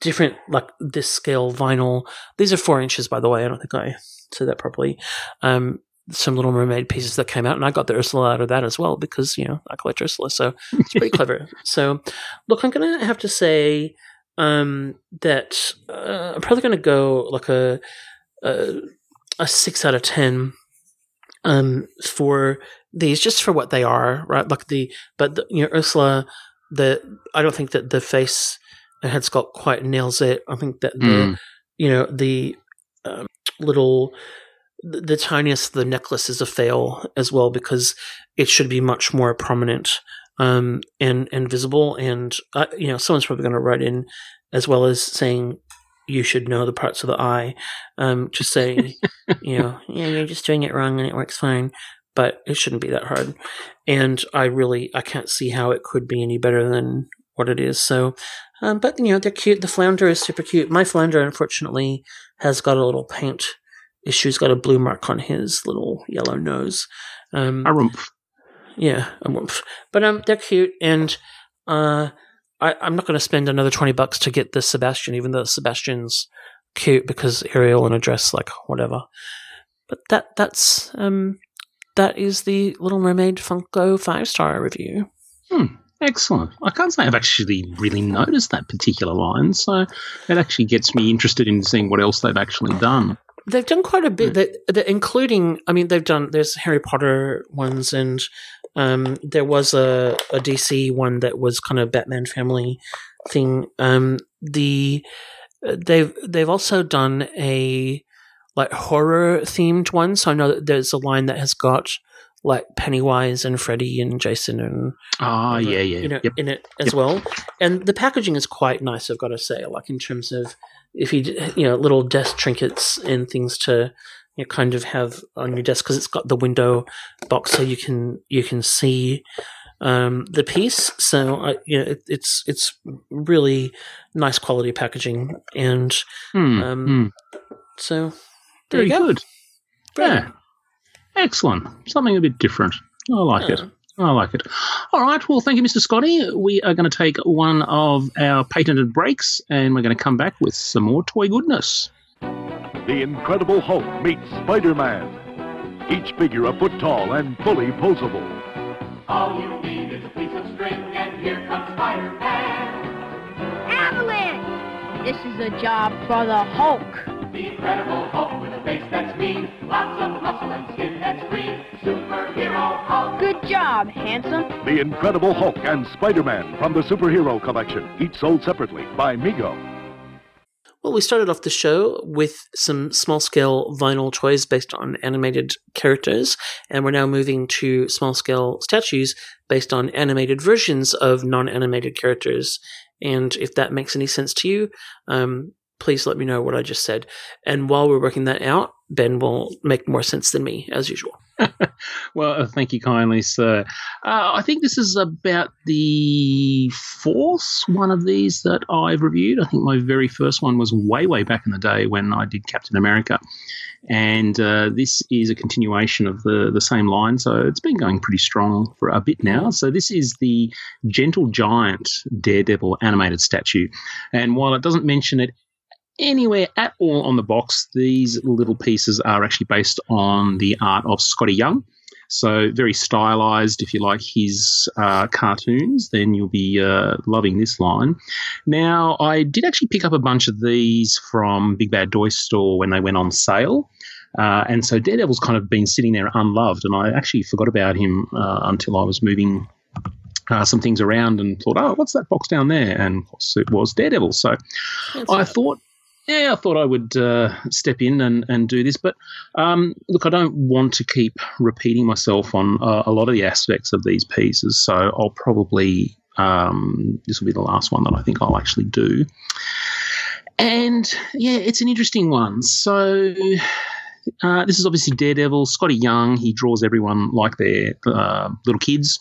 [SPEAKER 2] different, like this scale vinyl. These are four inches, by the way. I don't think I said that properly. Um, some Little Mermaid pieces that came out, and I got the Ursula out of that as well because you know I collect Ursula, so it's pretty clever. [laughs] So, look, I'm gonna have to say um, that uh, I'm probably gonna go like a, a, a six out of ten um, for these, just for what they are, right? Like the but the, you know Ursula, the I don't think that the face and head sculpt quite nails it. I think that the mm. you know the um, little the, the tiniest the necklace is a fail as well because it should be much more prominent um, and and visible. And uh, you know, someone's probably going to write in as well as saying you should know the parts of the eye. Um, just say, [laughs] you know, yeah, you're just doing it wrong and it works fine. But it shouldn't be that hard. And I really, I can't see how it could be any better than what it is. So, um, but you know, they're cute. The flounder is super cute. My flounder, unfortunately, has got a little paint issue. He's got a blue mark on his little yellow nose. Um,
[SPEAKER 1] a rump.
[SPEAKER 2] Yeah, a rump. But um, they're cute, and uh, I, I'm not going to spend another twenty bucks to get the Sebastian, even though Sebastian's cute because Ariel in a dress, like whatever. But that that's um, that is the Little Mermaid Funko five star review.
[SPEAKER 1] Hmm. Excellent. I can't say I've actually really noticed that particular line, so it actually gets me interested in seeing what else they've actually done.
[SPEAKER 2] They've done quite a bit, that, that including. I mean, they've done. There's Harry Potter ones, and um, there was a, a DC one that was kind of Batman family thing. Um, the they've they've also done a like horror themed one. So I know that there's a line that has got like Pennywise and Freddy and Jason and
[SPEAKER 1] ah uh, yeah yeah
[SPEAKER 2] you know
[SPEAKER 1] yep.
[SPEAKER 2] in it as yep. well. And the packaging is quite nice. I've got to say, like in terms of if you you know little desk trinkets and things to you know, kind of have on your desk because it's got the window box so you can you can see um, the piece. So uh, you know it, it's it's really nice quality packaging and
[SPEAKER 1] hmm. Um, hmm.
[SPEAKER 2] so
[SPEAKER 1] very good. Yeah, excellent. Something a bit different. I like it. I like it. All right. Well, thank you, Mr. Scotty. We are going to take one of our patented breaks and we're going to come back with some more toy goodness.
[SPEAKER 3] The Incredible Hulk meets Spider Man. Each figure a foot tall and fully posable.
[SPEAKER 4] All you need is a piece of string, and here comes Spider Man.
[SPEAKER 5] Avalanche! This is a job for the Hulk.
[SPEAKER 4] The Incredible Hulk with a face that's mean, lots of muscle and skin that's green. Superhero Hulk.
[SPEAKER 5] Good job, handsome.
[SPEAKER 3] The Incredible Hulk and Spider-Man from the Superhero Collection, each sold separately by Mego.
[SPEAKER 2] Well, we started off the show with some small scale vinyl toys based on animated characters, and we're now moving to small scale statues based on animated versions of non animated characters. And if that makes any sense to you, um, please let me know what I just said. And while we're working that out, Ben will make more sense than me, as usual. [laughs]
[SPEAKER 1] well, uh, thank you kindly, sir. Uh, I think this is about the fourth one of these that I've reviewed. I think my very first one was way, way back in the day when I did Captain America. And uh, this is a continuation of the, the same line. So it's been going pretty strong for a bit now. So this is the Gentle Giant Daredevil animated statue. And while it doesn't mention it anywhere at all on the box, these little pieces are actually based on the art of Skottie Young. So very stylized. If you like his uh, cartoons, then you'll be uh, loving this line. Now, I did actually pick up a bunch of these from Big Bad Toy Store when they went on sale. Uh, and so Daredevil's kind of been sitting there unloved, and I actually forgot about him uh, until I was moving uh, some things around and thought, oh, what's that box down there? And of course, it was Daredevil. So
[SPEAKER 2] That's
[SPEAKER 1] I
[SPEAKER 2] right.
[SPEAKER 1] thought, yeah, I thought I would uh, step in and, and do this. But um, look, I don't want to keep repeating myself on uh, a lot of the aspects of these pieces. So I'll probably, um, this will be the last one that I think I'll actually do. And yeah, it's an interesting one. So. Uh, this is obviously Daredevil. Skottie Young, he draws everyone like they're uh, little kids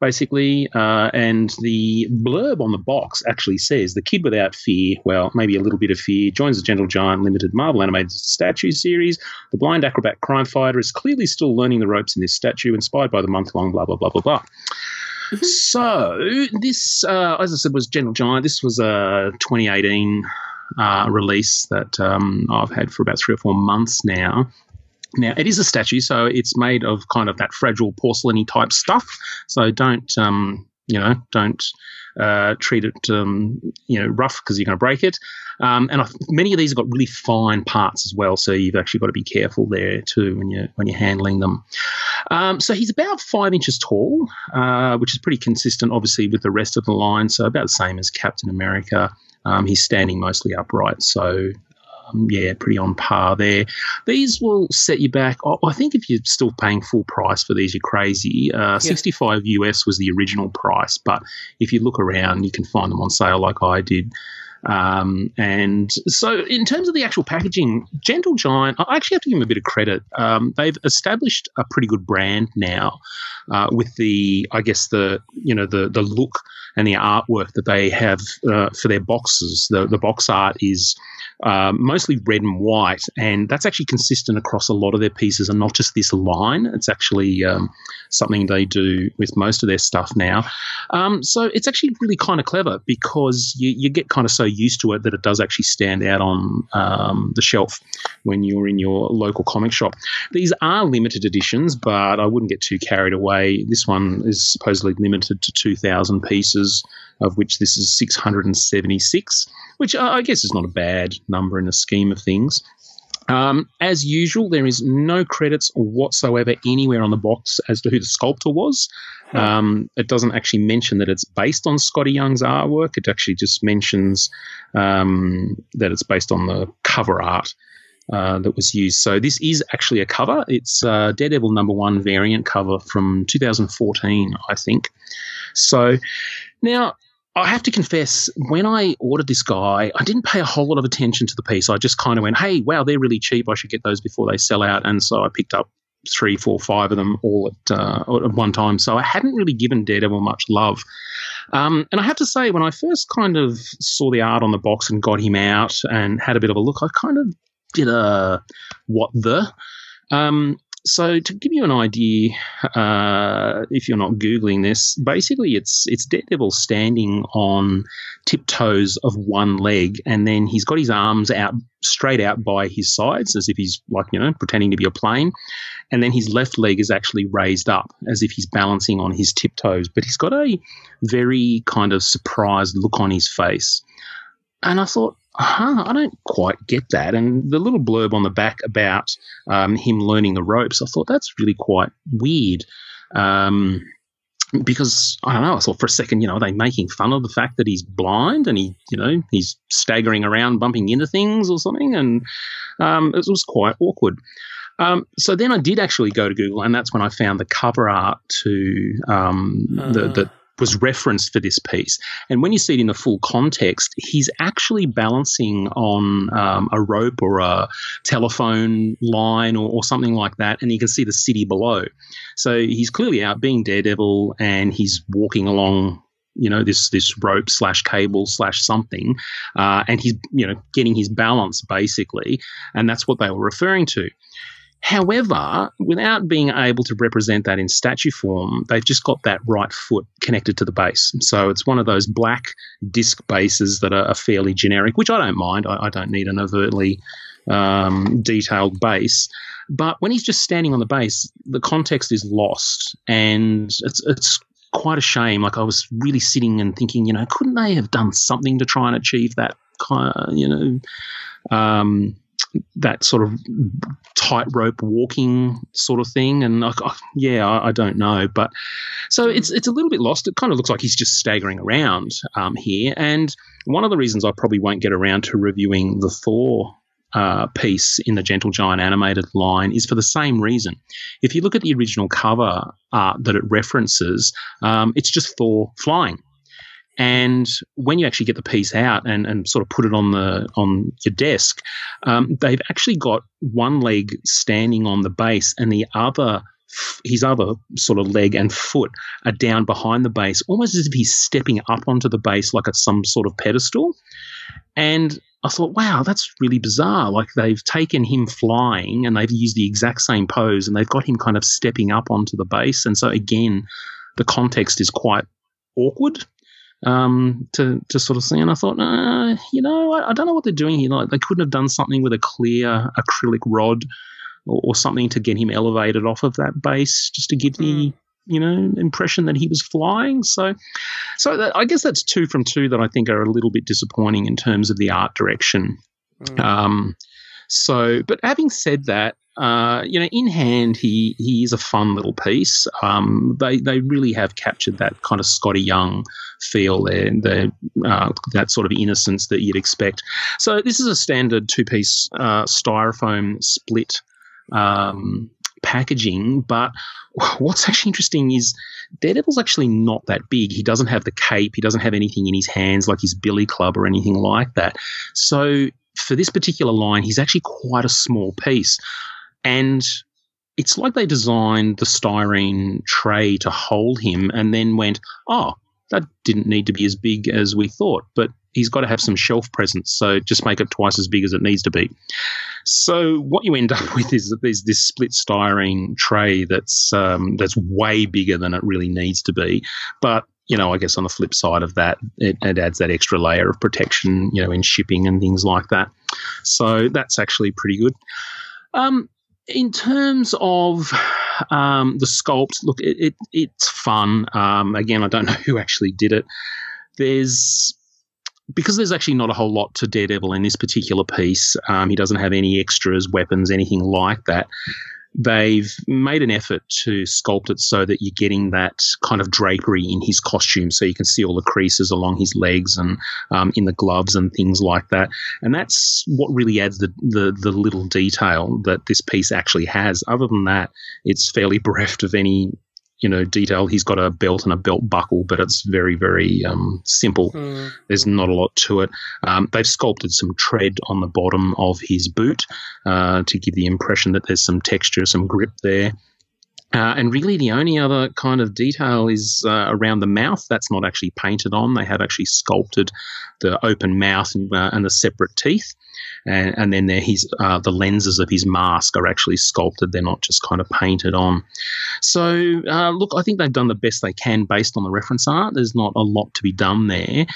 [SPEAKER 1] basically. Uh, and the blurb on the box actually says the kid without fear, well, maybe a little bit of fear, joins the Gentle Giant Limited Marvel Animated Statue series. The blind acrobat crime fighter is clearly still learning the ropes in this statue, inspired by the month long blah, blah, blah, blah, blah. So this, uh, as I said, was Gentle Giant. This was a 2018 uh, release that um, I've had for about three or four months now. Now it is a statue, so it's made of kind of that fragile porcelainy type stuff. So don't, um, you know, don't uh, treat it, um, you know, rough because you're going to break it. Um, and I, many of these have got really fine parts as well, so you've actually got to be careful there too when you're when you're handling them. Um, so he's about five inches tall, uh, which is pretty consistent, obviously, with the rest of the line. So about the same as Captain America. Um, he's standing mostly upright, so um, yeah, pretty on par there. These will set you back. I I think if you're still paying full price for these, you're crazy. Uh, 65 US was the original price, but if you look around, you can find them on sale like I did. Um, and so, in terms of the actual packaging, Gentle Giant, I actually have to give them a bit of credit. Um, they've established a pretty good brand now uh, with the, I guess the, you know, the the look and the artwork that they have uh, for their boxes. The the box art is um, mostly red and white, and that's actually consistent across a lot of their pieces, and not just this line. It's actually um, something they do with most of their stuff now. Um, so it's actually really kind of clever because you, you get kind of so used to it that it does actually stand out on um, the shelf when you're in your local comic shop. These are limited editions, but I wouldn't get too carried away. This one is supposedly limited to 2,000 pieces, of which this is 676, which I I guess is not a bad number in the scheme of things. Um, as usual, there is no credits whatsoever anywhere on the box as to who the sculptor was. Um, it doesn't actually mention that it's based on Skottie Young's artwork. It actually just mentions um, that it's based on the cover art uh, that was used. So this is actually a cover. It's uh, Daredevil number one variant cover from 2014, I think. So now I have to confess, when I ordered this guy, I didn't pay a whole lot of attention to the piece. I just kind of went, hey, wow, they're really cheap. I should get those before they sell out. And so I picked up three, four, five of them all at, uh, at one time. So I hadn't really given Daredevil much love. Um, and I have to say, when I first kind of saw the art on the box and got him out and had a bit of a look, I kind of did a what the. Um, so to give you an idea, uh, if you're not googling this, basically it's it's Daredevil standing on tiptoes of one leg, and then he's got his arms out straight out by his sides, as if he's like you know pretending to be a plane, and then his left leg is actually raised up as if he's balancing on his tiptoes. But he's got a very kind of surprised look on his face, and I thought, huh, I don't quite get that. And the little blurb on the back about um, him learning the ropes, I thought that's really quite weird. Um, because I don't know, I thought for a second, you know, are they making fun of the fact that he's blind and he, you know, he's staggering around, bumping into things or something, and um, it was quite awkward. Um, so then I did actually go to Google, and that's when I found the cover art to um, the,
[SPEAKER 2] Ah.
[SPEAKER 1] Was referenced for this piece. And when you see it in the full context, he's actually balancing on um, a rope or a telephone line or, or something like that, and you can see the city below. So he's clearly out being Daredevil, and he's walking along. You know this this rope slash cable slash something, uh, and he's you know getting his balance basically, and that's what they were referring to. However, without being able to represent that in statue form, they've just got that right foot connected to the base. So it's one of those black disc bases that are, fairly generic, which I don't mind. I, I don't need an overtly um, detailed base. But when he's just standing on the base, the context is lost, and it's it's quite a shame. Like I was really sitting and thinking, you know, couldn't they have done something to try and achieve that kind of, you know, um, that sort of tightrope walking sort of thing. And I, I, yeah, I, I, don't know, but so it's it's a little bit lost. It kind of looks like he's just staggering around um, here. And one of the reasons I probably won't get around to reviewing the Thor uh, piece in the Gentle Giant animated line is for the same reason. If you look at the original cover art that it references, um, it's just Thor flying. And when you actually get the piece out and, and sort of put it on the on your desk, um, they've actually got one leg standing on the base and the other his other sort of leg and foot are down behind the base, almost as if he's stepping up onto the base like it's some sort of pedestal. And I thought, wow, that's really bizarre. Like they've taken him flying and they've used the exact same pose and they've got him kind of stepping up onto the base. And so again, the context is quite awkward um, to to sort of see. And I thought, uh, you know, I, I, don't know what they're doing here. Like they couldn't have done something with a clear acrylic rod or, or something to get him elevated off of that base, just to give mm. the you know impression that he was flying. So, so that, I guess that's two from two that I think are a little bit disappointing in terms of the art direction. Mm. Um, so, but having said that, uh, you know, in hand, he he is a fun little piece. Um, they they really have captured that kind of Skottie Young feel there, the uh, that sort of innocence that you'd expect. So this is a standard two piece uh, styrofoam split. Um, packaging, but [laughs] what's actually interesting is Daredevil's actually not that big. He doesn't have the cape, he doesn't have anything in his hands like his billy club or anything like that. So for this particular line, he's actually quite a small piece. And it's like they designed the styrene tray to hold him and then went, oh, that didn't need to be as big as we thought, but he's got to have some shelf presence, so just make it twice as big as it needs to be. So what you end [laughs] up with is that there's this split styrene tray that's um, that's way bigger than it really needs to be, but you know, I guess on the flip side of that, it, it, adds that extra layer of protection, you know, in shipping and things like that. So that's actually pretty good. Um, in terms of um, the sculpt, look, it, it it's fun. Um, again, I don't know [laughs] who actually did it. There's because there's actually not a whole lot to Daredevil in this particular piece. Um, he doesn't have any extras, weapons, anything like that they've made an effort to sculpt it so that you're getting that kind of drapery in his costume so you can see all the creases along his legs and um, in the gloves and things like that. And that's what really adds the, the, the little detail that this piece actually has. Other than that it's fairly [laughs] bereft of any you know detail. He's got a belt and a belt buckle, but it's very very um, simple. Mm. There's not a lot to it. Um, they've sculpted some tread on the bottom of his boot uh, to give the impression that there's some texture, some grip there. Uh, and really, the only other kind of detail is uh, around the mouth. That's not actually painted on. They have actually sculpted the open mouth and, uh, and the separate teeth and, and then there his uh, the lenses of his mask are actually sculpted; they're not just kind of painted on. So uh, look, I think they've done the best they can based on the reference art. There's not a lot to be done there.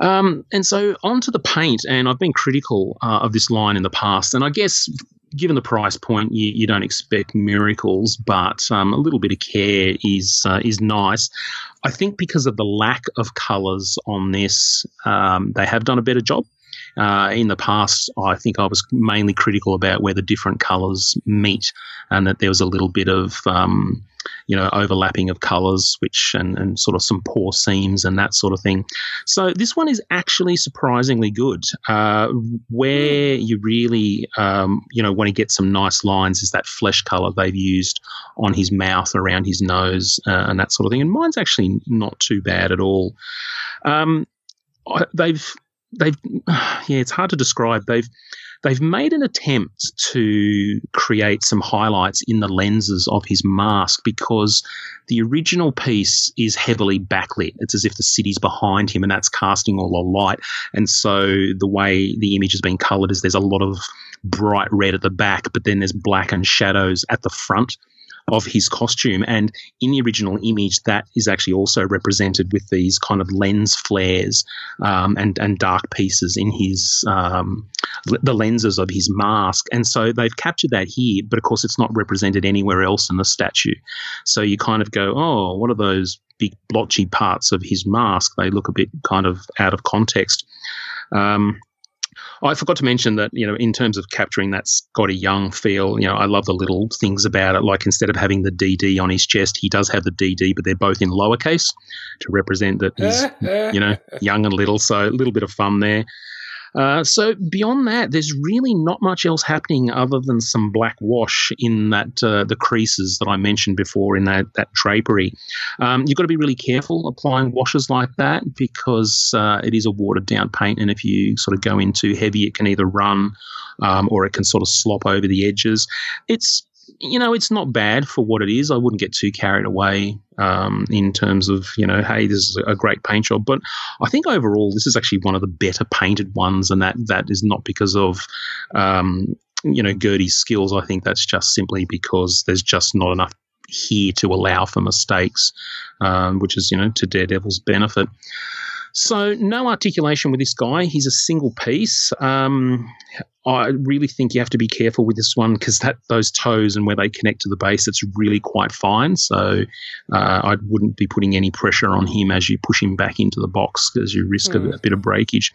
[SPEAKER 1] Um, and so onto the paint, and I've been critical uh, of this line in the past, and I guess given the price point, you, you don't expect miracles, but um, a little bit of care is uh, is nice. I think because of the lack of colours on this, um, they have done a better job. Uh, in the past, I think I was mainly critical about where the different colours meet, and that there was a little bit of um, you know overlapping of colours, which and, and sort of some poor seams and that sort of thing. So this one is actually surprisingly good. Uh, where you really um, you know want to get some nice lines is that flesh colour they've used on his mouth, around his nose, uh, and that sort of thing. And mine's actually not too bad at all. Um, they've they've [sighs] yeah, it's hard to describe. They've they've made an attempt to create some highlights in the lenses of his mask because the original piece is heavily backlit. It's as if the city's behind him and that's casting all the light. And so the way the image has been colored is there's a lot of bright red at the back, but then there's black and shadows at the front of his costume. And in the original image, that is actually also represented with these kind of lens flares um, and and dark pieces in his um, the lenses of his mask. And so they've captured that here, but of course, it's not represented anywhere else in the statue. So you kind of go, oh, what are those big blotchy parts of his mask? They look a bit kind of out of context. Um, I forgot to mention that, you know, in terms of capturing that Skottie Young feel, you know, I love the little things about it. Like instead of having the DD on his chest, he does have the DD, but they're both in lowercase to represent that he's, [laughs] you know, young and little. So a little bit of fun there. Uh, so beyond that, there's really not much else happening other than some black wash in that uh, the creases that I mentioned before in that that drapery. Um, you've got to be really careful applying washes like that because uh, it is a watered down paint, and if you sort of go in too heavy, it can either run um, or it can sort of slop over the edges. It's you know, it's not bad for what it is. I wouldn't get too carried away um, in terms of, you know, hey, this is a great paint job. But I think overall, this is actually one of the better painted ones, and that that is not because of, um, you know, Gertie's skills. I think that's just simply because there's just not enough here to allow for mistakes, um, which is, you know, to Daredevil's benefit. So no articulation with this guy. He's a single piece. Um, I really think you have to be careful with this one because that those toes and where they connect to the base, it's really quite fine. So uh, I wouldn't be putting any pressure on him as you push him back into the box because you risk a, a bit of breakage.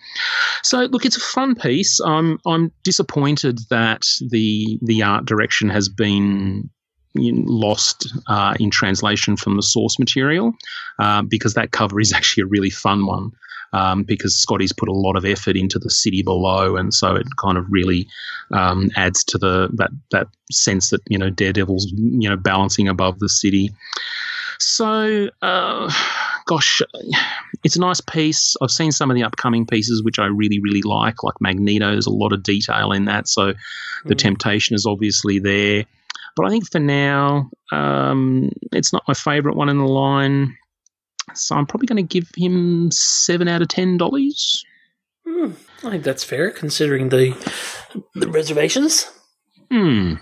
[SPEAKER 1] So look, it's a fun piece. I'm I'm disappointed that the the art direction has been lost uh, in translation from the source material uh, because that cover is [laughs] actually a really fun one. Um, because Skottie's put a lot of effort into the city below, and so it kind of really um, adds to the that that sense that you know Daredevil's you know balancing above the city. So, uh, gosh, it's a nice piece. I've seen some of the upcoming pieces which I really really like, like Magneto. There's a lot of detail in that, so the temptation is obviously there. But I think for now, um, it's not my favourite one in the line. So I'm probably going to give him seven out of ten dollars.
[SPEAKER 2] Hmm, I think that's fair considering the the reservations.
[SPEAKER 1] Hmm.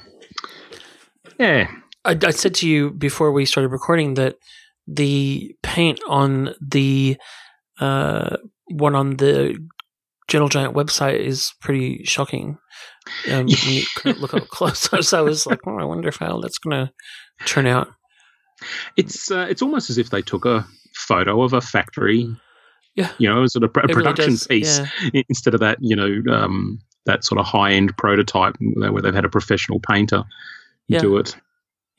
[SPEAKER 1] Yeah.
[SPEAKER 2] I, I said to you before we started recording that the paint on the uh, one on the Gentle Giant website is pretty shocking. Um, [laughs] you couldn't look up close, [laughs] so I was like, "Oh, I wonder if how that's going to turn out."
[SPEAKER 1] It's uh, it's almost as if they took a photo of a factory,
[SPEAKER 2] Yeah.
[SPEAKER 1] you know, sort of a
[SPEAKER 2] really
[SPEAKER 1] production piece
[SPEAKER 2] yeah.
[SPEAKER 1] instead of that, you know, um, that sort of high end prototype where they've had a professional painter
[SPEAKER 2] Yeah.
[SPEAKER 1] do it.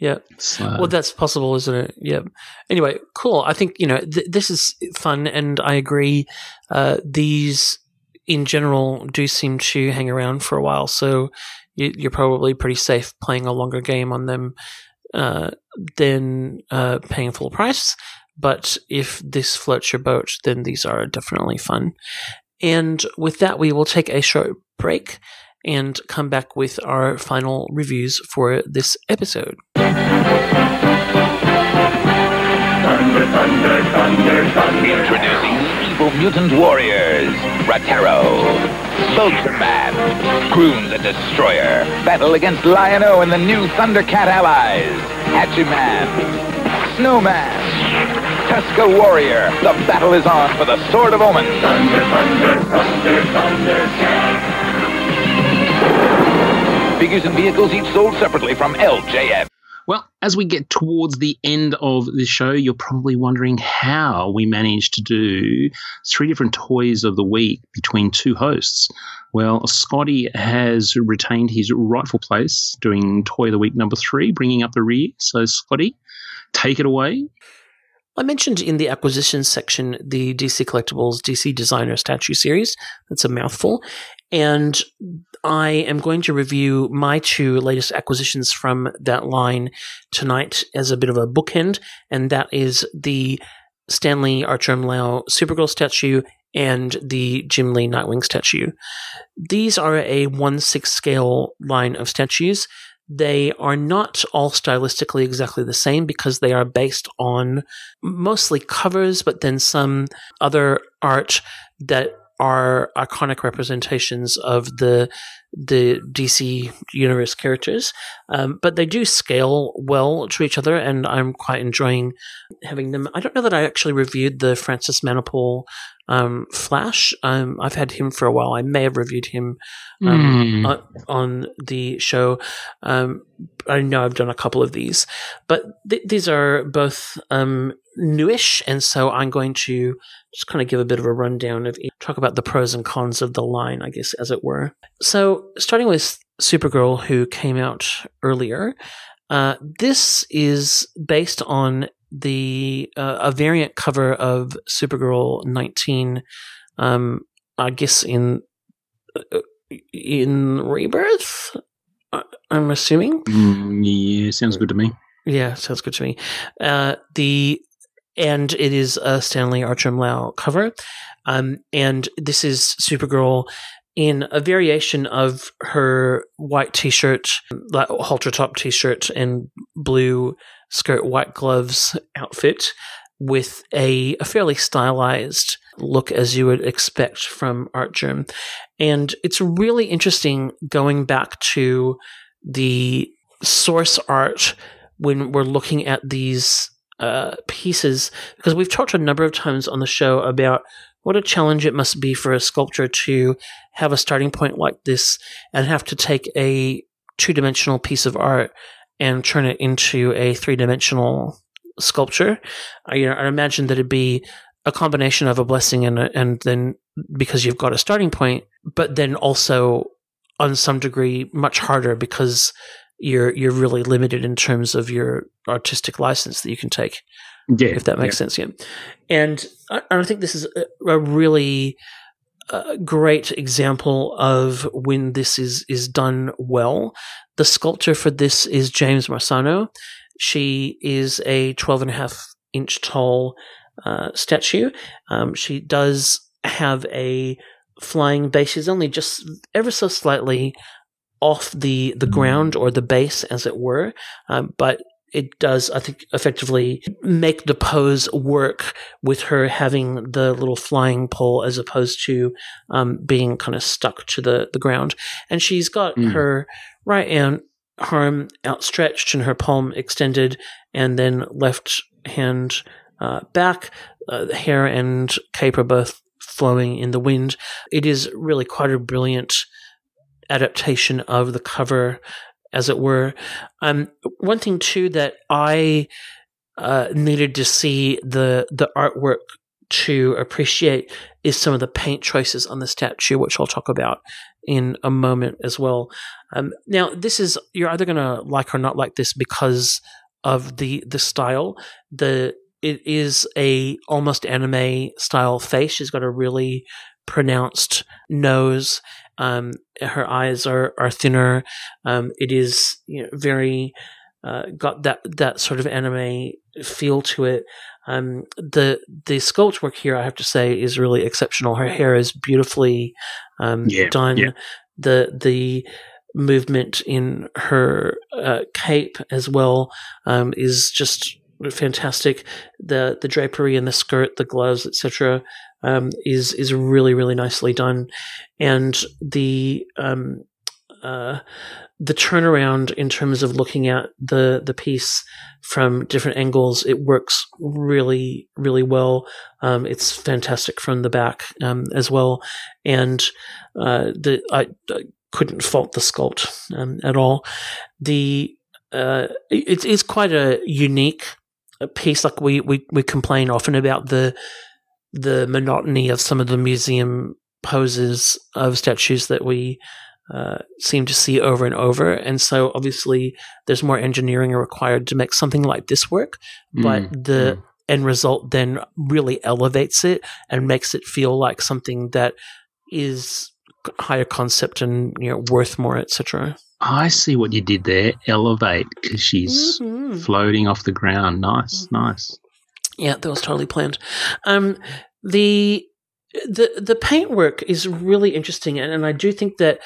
[SPEAKER 2] Yeah.
[SPEAKER 1] It's, uh,
[SPEAKER 2] Well, that's possible, isn't it? Yeah. Anyway, cool. I think you know th- this is fun, and I agree. Uh, these, in general, do seem to hang around for a while, so you, you're probably pretty safe playing a longer game on them uh, than uh, paying full price. But if this floats your boat, then these are definitely fun. And with that, we will take a short break and come back with our final reviews for this episode.
[SPEAKER 6] Introducing evil mutant warriors, Ratar-O, Spokesman, Croon the Destroyer, battle against Lion-O and the new Thundercat allies, Hachiman, Snowman, Tuska Warrior, the battle is on for the Sword of Omen. Figures and vehicles each sold separately from LJN.
[SPEAKER 1] Well, as we get towards the end of the show, you're probably wondering how we managed to do three different toys of the week between two hosts. Well, Scotty has retained his rightful place doing Toy of the Week number three, bringing up the rear. So, Scotty, take it away.
[SPEAKER 2] I mentioned in the acquisitions section the DC Collectibles DC Designer Statue Series. That's a mouthful. And I am going to review my two latest acquisitions from that line tonight as a bit of a bookend. And that is the Stanley Artgerm Lau Supergirl statue and the Jim Lee Nightwing statue. These are a 1 6 scale line of statues. They are not all stylistically exactly the same because they are based on mostly covers, but then some other art that are iconic representations of the the DC universe characters, um, but they do scale well to each other, and I'm quite enjoying having them. I don't know that I actually reviewed the Francis Manapul um, Flash. Um, I've had him for a while. I may have reviewed him um,
[SPEAKER 1] Hmm.
[SPEAKER 2] on, on the show. Um, I know I've done a couple of these, but th- these are both um, newish, and so I'm going to just kind of give a bit of a rundown of each, talk about the pros and cons of the line, I guess, as it were. So, starting with Supergirl, who came out earlier. Uh, this is based on the uh, a variant cover of Supergirl 19. Um, I guess in uh, in Rebirth. I- I'm assuming.
[SPEAKER 1] Mm, yeah, sounds good to me.
[SPEAKER 2] Yeah, sounds good to me. Uh, the and it is a Stanley Artgerm Lau cover, um, and this is Supergirl in a variation of her white T-shirt, like halter top T-shirt, and blue skirt, white gloves outfit, with a, a fairly stylized look as you would expect from Artgerm. And it's really interesting going back to the source art when we're looking at these uh, pieces, because we've talked a number of times on the show about what a challenge it must be for a sculptor to have a starting point like this and have to take a two dimensional piece of art and turn it into a three dimensional sculpture. I, you know, I imagine that it'd be a combination of a blessing and a, and then because you've got a starting point, but then also on some degree much harder because you're you're really limited in terms of your artistic license that you can take
[SPEAKER 1] Yeah,
[SPEAKER 2] if that makes sense. Yeah, and I, I think this is a, a really uh, great example of when this is is done well. The sculptor for this is James Marsano. She is a 12 and a half inch tall uh, statue. Um, she does have a flying base. She's only just ever so slightly off the the ground or the base, as it were, um, but it does, I think, effectively make the pose work with her having the little flying pole as opposed to um, being kind of stuck to the, the ground. And she's got
[SPEAKER 1] Mm.
[SPEAKER 2] her right hand arm outstretched and her palm extended, and then left hand uh, back. Uh, hair and cape are both flowing in the wind. It is really quite a brilliant adaptation of the cover, as it were. Um, one thing too that I uh, needed to see the the artwork to appreciate is some of the paint choices on the statue, which I'll talk about in a moment as well. Um, now, this is you're either going to like or not like this because of the the style. The it is a almost anime style face. She's got a really pronounced nose. Um, her eyes are are thinner. Um, it is you know, very uh, got that that sort of anime feel to it. Um, the the sculpt work here, I have to say, is really exceptional. Her hair is beautifully um,
[SPEAKER 1] Yeah,
[SPEAKER 2] done.
[SPEAKER 1] yeah.
[SPEAKER 2] The the movement in her uh, cape as well um, is just fantastic. The the drapery and the skirt, the gloves, etc. Um, is is really really nicely done, and the um, uh, the turnaround in terms of looking at the the piece from different angles, it works really really well. Um, it's fantastic from the back um, as well, and uh, the I, I couldn't fault the sculpt um, at all. The uh, it, it's quite a unique piece. Like we, we we complain often about the the monotony of some of the museum poses of statues that we uh, seem to see over and over. And so obviously there's more engineering required to make something like this work, but
[SPEAKER 1] Mm,
[SPEAKER 2] the end result then really elevates it and makes it feel like something that is higher concept and you know worth more, etc.
[SPEAKER 1] I see what you did there. Elevate because she's
[SPEAKER 2] Mhm.
[SPEAKER 1] floating off the ground. Nice,
[SPEAKER 2] Mhm.
[SPEAKER 1] nice.
[SPEAKER 2] Yeah, that was totally planned. Um, the the the paintwork is really interesting, and, and I do think that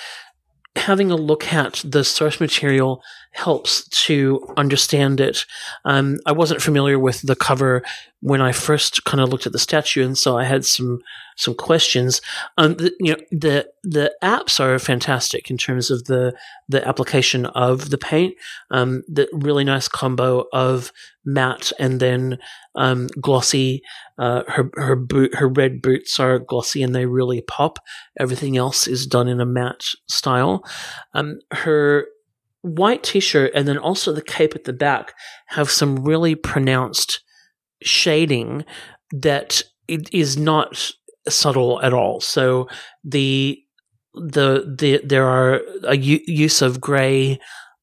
[SPEAKER 2] having a look at the source material helps to understand it. Um, I wasn't familiar with the cover when I first kind of looked at the statue, and so I had some some questions. Um, the, you know, the the apps are fantastic in terms of the the application of the paint. Um, the really nice combo of matte and then um, glossy. Uh, her her boot her red boots are glossy and they really pop. Everything else is done in a matte style. Um, her white t-shirt and then also the cape at the back have some really pronounced shading that it is not subtle at all. So the the the there are a u- use of gray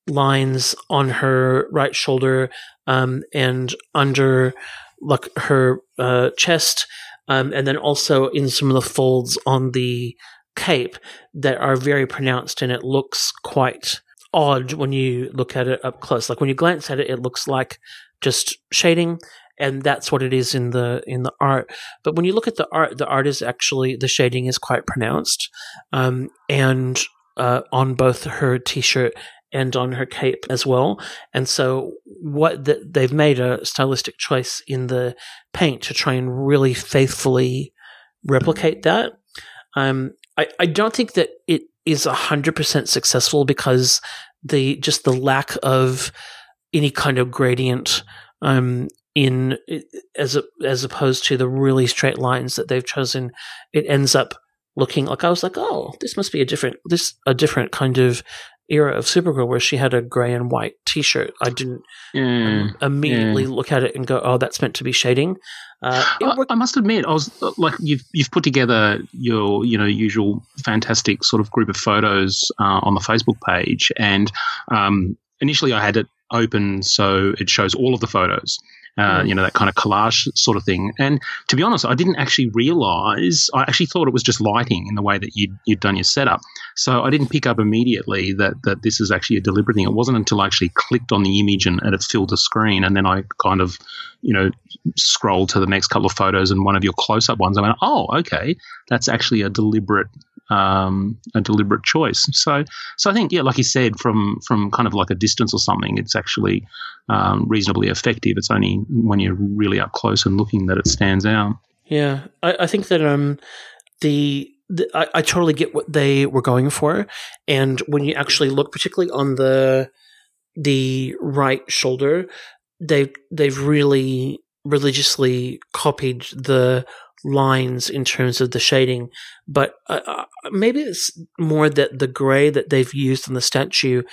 [SPEAKER 2] lines on her right shoulder um, and under like her uh, chest, um, and then also in some of the folds on the cape that are very pronounced, and it looks quite odd when you look at it up close. Like when you glance at it, it looks like just shading, and that's what it is in the in the art. But when you look at the art, the art is actually the shading is quite pronounced, um, and uh, on both her t-shirt and on her cape as well. And so, what the, they've made a stylistic choice in the paint to try and really faithfully replicate that. Um, I, I don't think that it is hundred percent successful because the just the lack of any kind of gradient um, in as a, as opposed to the really straight lines that they've chosen, it ends up looking like I was like, oh, this must be a different this a different kind of era of Supergirl where she had a grey and white T-shirt. I didn't
[SPEAKER 1] Yeah,
[SPEAKER 2] um, immediately
[SPEAKER 1] yeah.
[SPEAKER 2] look at it and go, oh, that's meant to be shading. Uh,
[SPEAKER 1] I, I must admit, I was like, you've you've put together your you know usual fantastic sort of group of photos uh, on the Facebook page, and um, initially I had it open so it shows all of the photos. Uh. You know that kind of collage sort of thing, and to be honest, I didn't actually realize. I actually thought it was just lighting in the way that you'd, you'd done your setup. So I didn't pick up immediately that that this is actually a deliberate thing. It wasn't until I actually clicked on the image and, and it filled the screen, and then I kind of, you know, scrolled to the next couple of photos and one of your close-up ones. I went, oh, okay, that's actually a deliberate, um, a deliberate choice. So, so I think, yeah, like you said, from from kind of like a distance or something, it's actually um, reasonably effective. It's only when you're really up close and looking that it stands out.
[SPEAKER 2] Yeah, I, I think that um the, I, I totally get what they were going for, and when you actually look, particularly on the the right shoulder, they they've really religiously copied the lines in terms of the shading, but uh, uh, maybe it's more that the gray that they've used on the statue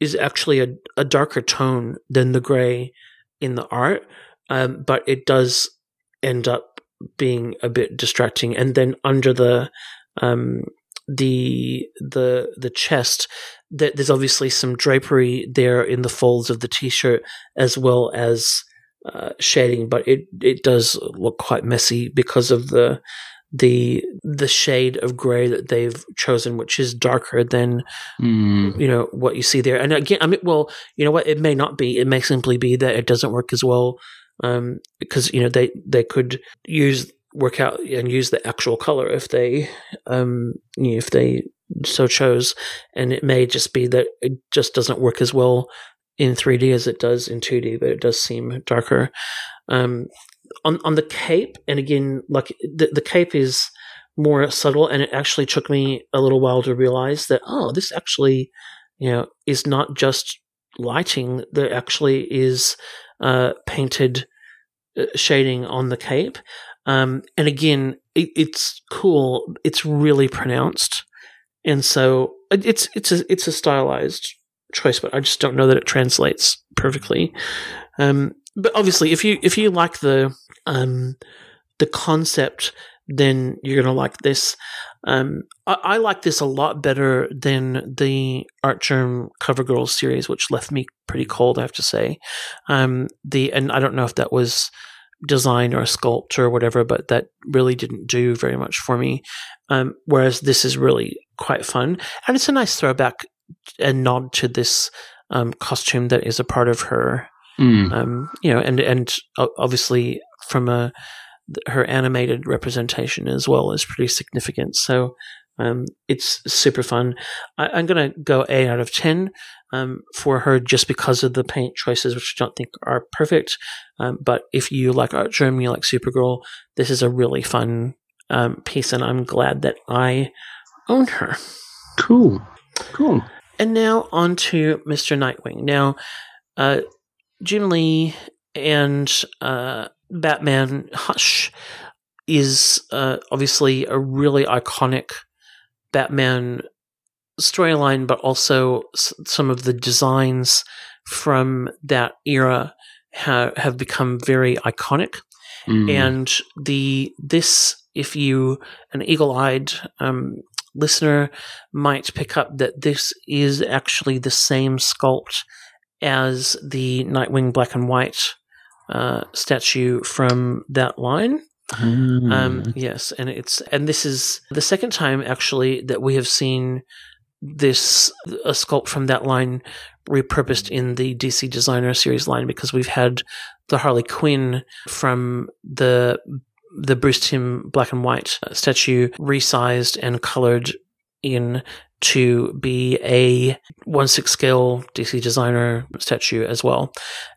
[SPEAKER 2] is actually a, a darker tone than the gray in the art, um, but it does end up being a bit distracting. And then under the um, the the the chest, th- there's obviously some drapery there in the folds of the t-shirt as well as uh, shading, but it it does look quite messy because of the the the shade of gray that they've chosen, which is darker than
[SPEAKER 1] Mm.
[SPEAKER 2] you know what you see there. And again, I mean, well, you know what? It may not be. It may simply be that it doesn't work as well um, because you know they they could use work out and use the actual color if they um, you know, if they so chose, and it may just be that it just doesn't work as well in 3D as it does in 2D, but it does seem darker. Um, on on the cape, and again, like the the cape is more subtle, and it actually took me a little while to realize that oh, this actually, you know, is not just lighting. There actually is uh, painted uh, shading on the cape, um, and again, it, it's cool. It's really pronounced, and so it- it's it's a it's a stylized choice, but I just don't know that it translates perfectly. Um, but obviously, if you if you like the um, the concept, then you're gonna like this. Um, I, I like this a lot better than the Artgerm Cover CoverGirl series, which left me pretty cold. I have to say. Um, the and I don't know if that was design or sculpt or whatever, but that really didn't do very much for me. Um, whereas this is really quite fun, and it's a nice throwback and nod to this um, costume that is a part of her
[SPEAKER 1] Mm.
[SPEAKER 2] um, you know, and and obviously from a her animated representation as well is pretty significant. So um, it's super fun. I, I'm gonna go eight out of ten um, for her just because of the paint choices, which I don't think are perfect. Um, but if you like Artgerm, you like Supergirl, this is a really fun um, piece, and I'm glad that I own her.
[SPEAKER 1] Cool. Cool.
[SPEAKER 2] And now on to Mr. Nightwing. Now, uh, Jim Lee and uh, Batman Hush is uh, obviously a really iconic Batman storyline, but also s- some of the designs from that era ha- have become very iconic.
[SPEAKER 1] Mm.
[SPEAKER 2] And the this, if you an eagle-eyed um, listener might pick up that this is actually the same sculpt as the Nightwing black and white uh, statue from that line.
[SPEAKER 1] Mm.
[SPEAKER 2] Um, yes, and it's and this is the second time actually that we have seen this a sculpt from that line repurposed in the DC Designer series line because we've had the Harley Quinn from the the Bruce Timm black and white statue resized and colored in to be a one six scale DC designer statue as well,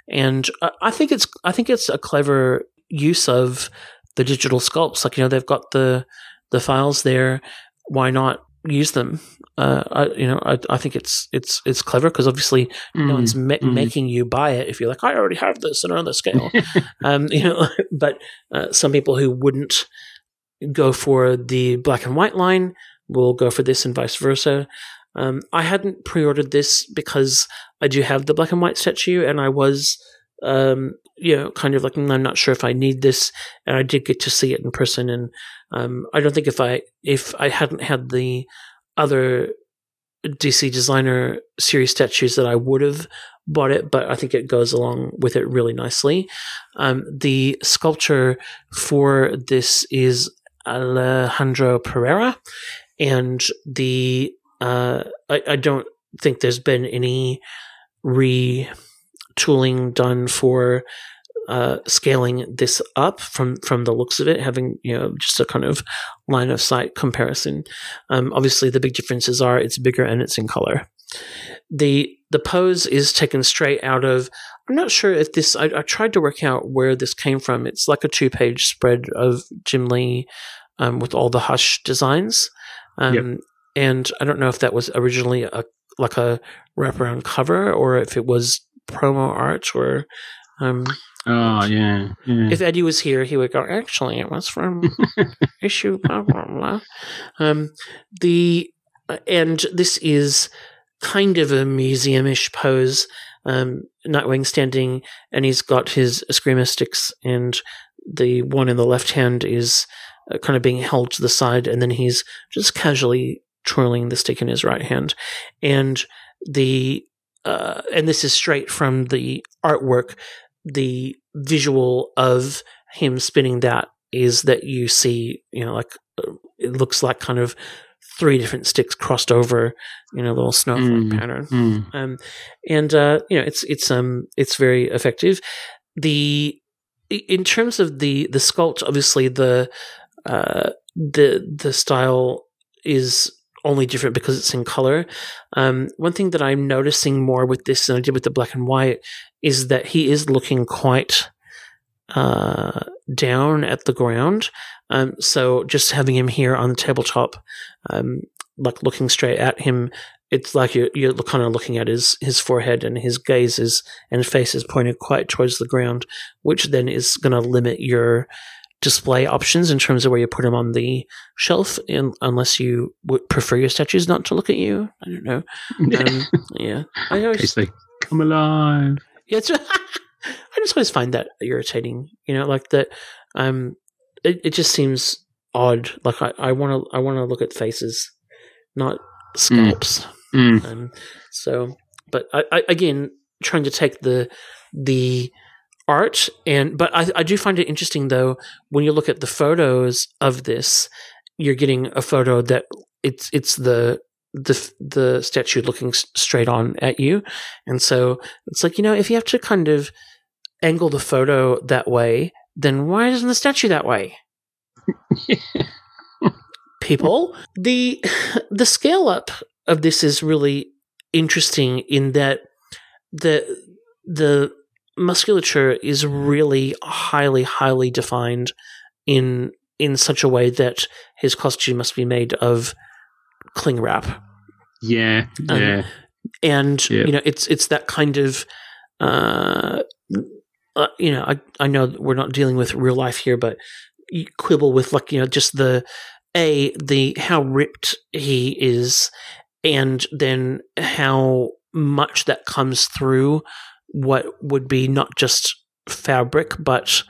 [SPEAKER 2] and I think it's I think it's a clever use of the digital sculpts. Like you know they've got the the files there. Why not use them? Uh, I, you know I, I think it's it's it's clever because obviously no one's ma-
[SPEAKER 1] mm.
[SPEAKER 2] making you buy it if you're like I already have this on another scale. [laughs] um, you know, [laughs] but uh, some people who wouldn't go for the black and white line will go for this and vice versa. Um, I hadn't pre-ordered this because I do have the black and white statue, and I was, um, you know, kind of like "Mm, I'm not sure if I need this, and I did get to see it in person, and um, I don't think if I if I hadn't had the other DC designer series statues that I would have bought it, but I think it goes along with it really nicely. Um, the sculpture for this is Alejandro Pereira, and the uh, I, I don't think there's been any retooling done for uh, scaling this up from from the looks of it, having you know just a kind of line of sight comparison. Um, obviously, the big differences are it's bigger and it's in color. the The pose is taken straight out of. I'm not sure if this. I, I tried to work out where this came from. It's like a two page spread of Jim Lee um, with all the Hush designs, um,
[SPEAKER 1] Yep.
[SPEAKER 2] and I don't know if that was originally a like a wraparound cover or if it was promo art or. Um,
[SPEAKER 1] Oh yeah, yeah.
[SPEAKER 2] if Eddie was here, he would go. Actually, it was from [laughs] issue blah blah blah. Um, the uh, and this is kind of a museum-ish pose. Um, Nightwing standing, and he's got his escrima sticks, and the one in the left hand is uh, kind of being held to the side, and then he's just casually twirling the stick in his right hand, and the uh, and this is straight from the artwork the visual of him spinning that is that you see, you know, like uh, it looks like kind of three different sticks crossed over, you know, little snowflake
[SPEAKER 1] Mm.
[SPEAKER 2] pattern.
[SPEAKER 1] Mm.
[SPEAKER 2] Um, and uh, you know, it's it's um it's very effective. The in terms of the the sculpt, obviously the uh, the the style is only different because it's in color. Um, one thing that I'm noticing more with this than I did with the black and white is that he is looking quite uh, down at the ground. Um, so just having him here on the tabletop, um, like looking straight at him, it's like you're, you're kind of looking at his, his forehead and his gaze is, and face is pointed quite towards the ground, which then is going to limit your display options in terms of where you put them on the shelf, in, unless you would prefer your statues not to look at you. I don't know. [laughs] Um, yeah, I always
[SPEAKER 1] case they come alive.
[SPEAKER 2] yeah, it's, [laughs] I just always find that irritating. You know, like that. Um, it, it just seems odd. Like I, I want to, I want to look at faces, not scalps.
[SPEAKER 1] Mm.
[SPEAKER 2] Um, so, but I, I, again, trying to take the the art and, but I, I do find it interesting though when you look at the photos of this, you're getting a photo that it's it's the the the statue looking s- straight on at you, and so it's like you know if you have to kind of angle the photo that way, then why isn't the statue that way? [laughs] People, the the scale up of this is really interesting in that the the musculature is really highly highly defined in in such a way that his costume must be made of cling wrap.
[SPEAKER 1] Yeah,
[SPEAKER 2] Um,
[SPEAKER 1] yeah,
[SPEAKER 2] and
[SPEAKER 1] Yeah.
[SPEAKER 2] you know it's it's that kind of uh, uh, you know I I know we're not dealing with real life here, but you quibble with like you know just the a the how ripped he is, and then how much that comes through what would be not just fabric but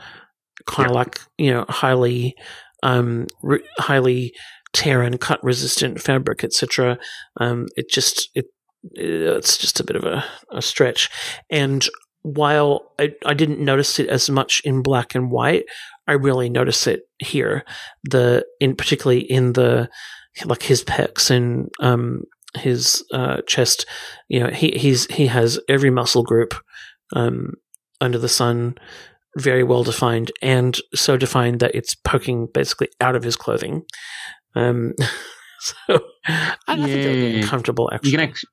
[SPEAKER 2] kind of
[SPEAKER 1] Yeah.
[SPEAKER 2] like you know highly um re- highly tear and cut resistant fabric etc um it just it it's just a bit of a, a stretch. And while I, I didn't notice it as much in black and white i really notice it here. The in particularly in the like his pecs and um his uh chest you know he he's he has every muscle group um under the sun very well defined and so defined that it's poking basically out of his clothing um [laughs] so i, I think that would be
[SPEAKER 1] Yeah.
[SPEAKER 2] uncomfortable actually
[SPEAKER 1] you can actually.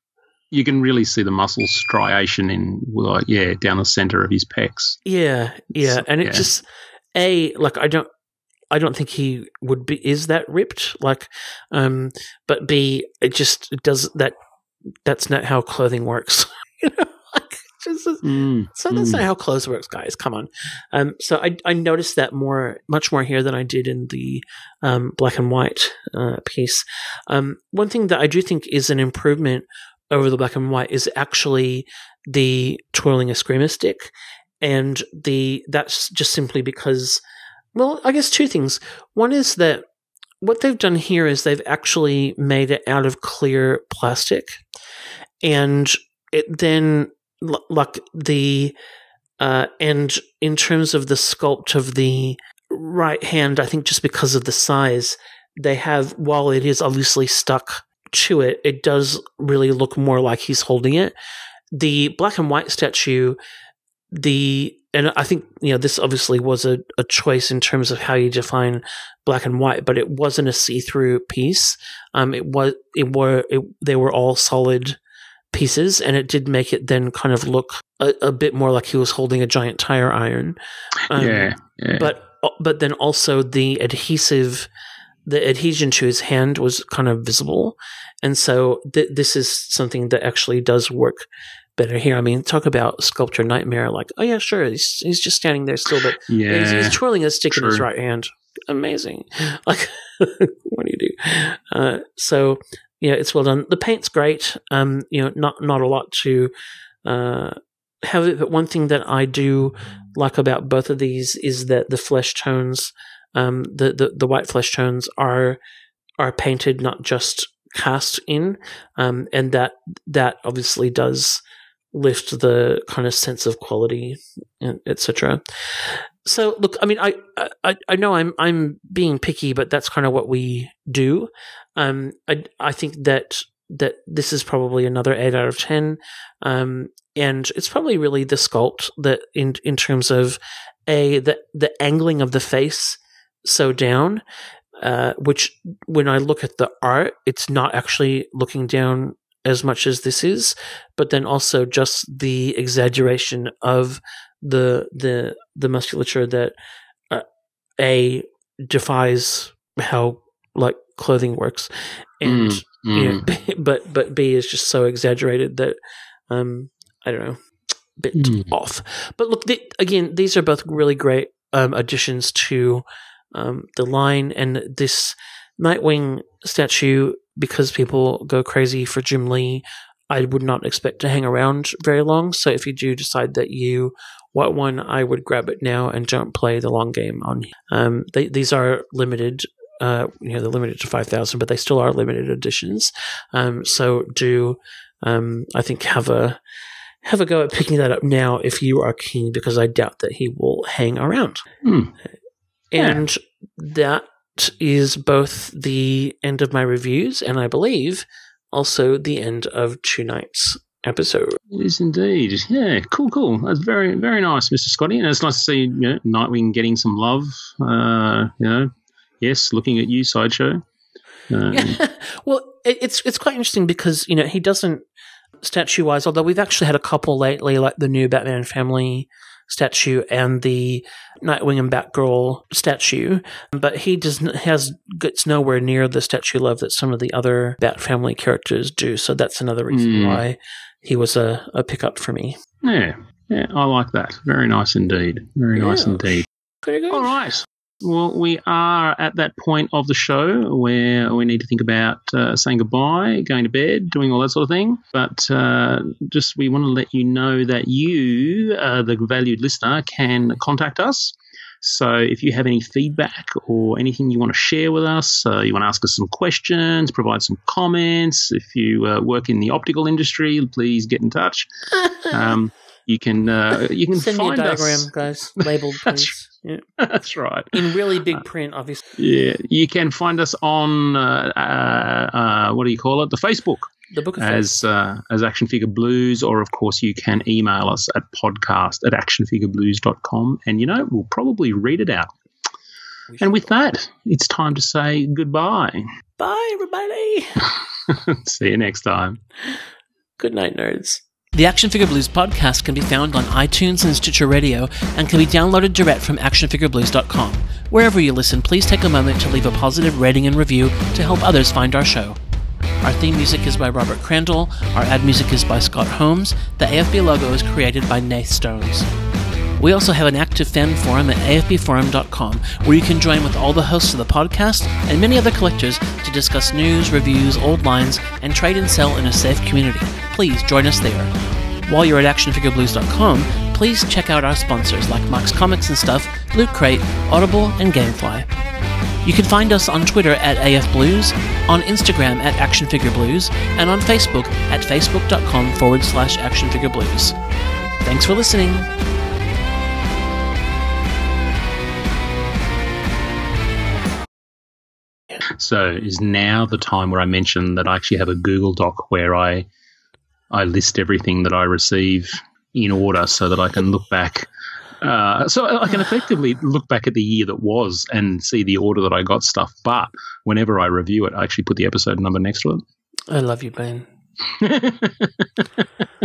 [SPEAKER 1] You can really see the muscle striation in, like, yeah, down the center of his pecs.
[SPEAKER 2] Yeah, yeah, and it
[SPEAKER 1] yeah.
[SPEAKER 2] just a like I don't I don't think he would be is that ripped like um but b it just it does that that's not how clothing works. [laughs] You know like just
[SPEAKER 1] Mm,
[SPEAKER 2] so that's
[SPEAKER 1] mm.
[SPEAKER 2] not how clothes works guys come on. Um so I I noticed that more much more here than I did in the um black and white uh piece. Um one thing that I do think is an improvement over the black and white is actually the twirling a escrima stick and the that's just simply because well i guess two things. One is that what they've done here is they've actually made it out of clear plastic and it then like the uh and in terms of the sculpt of the right hand i think just because of the size they have while it is obviously stuck to it it does really look more like he's holding it. The black and white statue the and I think you know this obviously was a, a choice in terms of how you define black and white, but it wasn't a see through piece. Um, it was it were it, they were all solid pieces, and it did make it then kind of look a, a bit more like he was holding a giant tire iron. Um,
[SPEAKER 1] yeah, yeah.
[SPEAKER 2] but but then also the adhesive the adhesion to his hand was kind of visible and so th- this is something that actually does work better here. I mean talk about sculpture nightmare like oh yeah sure he's, he's just standing there still but
[SPEAKER 1] yeah.
[SPEAKER 2] he's, he's twirling a stick in his right hand. Amazing. [laughs] Like what do you do? Uh, so yeah it's well done. The paint's great. Um you know not not a lot to uh have it but one thing that i do like about both of these is that the flesh tones um the the, the white flesh tones are are painted not just cast in um and that that obviously does lift the kind of sense of quality etc so look i mean I, I i know i'm i'm being picky but that's kind of what we do. Um i i think that that this is probably another 8 out of 10 um and it's probably really the sculpt that in in terms of a the the angling of the face so down uh which when i look at the art it's not actually looking down as much as this is but then also just the exaggeration of the the the musculature that uh, a defies how like clothing works and
[SPEAKER 1] Mm,
[SPEAKER 2] you know,
[SPEAKER 1] mm. [laughs]
[SPEAKER 2] but but B is just so exaggerated that um I don't know, bit
[SPEAKER 1] Mm.
[SPEAKER 2] off. But look, the, again, these are both really great um, additions to um, the line and this Nightwing statue. Because people go crazy for Jim Lee, I would not expect to hang around very long. So if you do decide that you want one, I would grab it now and don't play the long game on. Um, they, these are limited uh, you know, they're limited to 5,000, but they still are limited editions. Um, so do, um, I think have a, have a go at picking that up now if you are keen, because I doubt that he will hang around.
[SPEAKER 1] Hmm.
[SPEAKER 2] And that is both the end of my reviews, and I believe also the end of tonight's episode.
[SPEAKER 1] It is indeed. Yeah, cool, cool. That's very, very nice, Mr. Scotty. And it's nice to see you know, Nightwing getting some love. Uh, you know, yes, looking at you, sideshow. Um,
[SPEAKER 2] Yeah. [laughs] well, it's it's quite interesting because you know he doesn't statue wise. Although we've actually had a couple lately, like the new Batman Family statue and the Nightwing and Batgirl statue, but he does has gets nowhere near the statue love that some of the other Bat family characters do. So that's another reason
[SPEAKER 1] Mm.
[SPEAKER 2] why he was a, a pickup for me.
[SPEAKER 1] Yeah, yeah, I like that. Very nice indeed. Very nice indeed. All right. Well, we are at that point of the show where we need to think about uh, saying goodbye, going to bed, doing all that sort of thing. But uh, just we want to let you know that you, uh, the valued listener, can contact us. So if you have any feedback or anything you want to share with us, uh, you want to ask us some questions, provide some comments. If you uh, work in the optical industry, please get in touch. [laughs] Um, you can uh, [laughs] you can
[SPEAKER 2] Send me a
[SPEAKER 1] find
[SPEAKER 2] diagram,
[SPEAKER 1] us.
[SPEAKER 2] guys, labeled, [laughs] please. Yeah. [laughs]
[SPEAKER 1] That's right.
[SPEAKER 2] In really big print, obviously.
[SPEAKER 1] Yeah, you can find us on uh, uh, uh, what do you call it? The Facebook
[SPEAKER 2] The Book of
[SPEAKER 1] as uh, as Action Figure Blues, or of course you can email us at podcast at actionfigureblues.com, and you know we'll probably read it out. And with that, it's time to say goodbye.
[SPEAKER 2] Bye, everybody.
[SPEAKER 1] See you next time.
[SPEAKER 2] Good night, nerds. The Action Figure Blues podcast can be found on iTunes and Stitcher Radio and can be downloaded direct from actionfigureblues.com. Wherever you listen, please take a moment to leave a positive rating and review to help others find our show. Our theme music is by Robert Crandall, our ad music is by Scott Holmes, the AFB logo is created by Nath Stones. We also have an active fan forum at afbforum.com where you can join with all the hosts of the podcast and many other collectors to discuss news, reviews, old lines, and trade and sell in a safe community. Please join us there. While you're at actionfigureblues.com, please check out our sponsors like Max Comics and Stuff, Loot Crate, Audible, and Gamefly. You can find us on Twitter at AFBlues, on Instagram at ActionFigureBlues, and on Facebook at facebook.com forward slash ActionFigureBlues. Thanks for listening.
[SPEAKER 1] So is now the time where I mention that I actually have a Google Doc where I I list everything that I receive in order so that I can look back. Uh, so I can effectively look back at the year that was and see the order that I got stuff. But whenever I review it, I actually put the episode number next to it.
[SPEAKER 2] I love you, Ben. [laughs]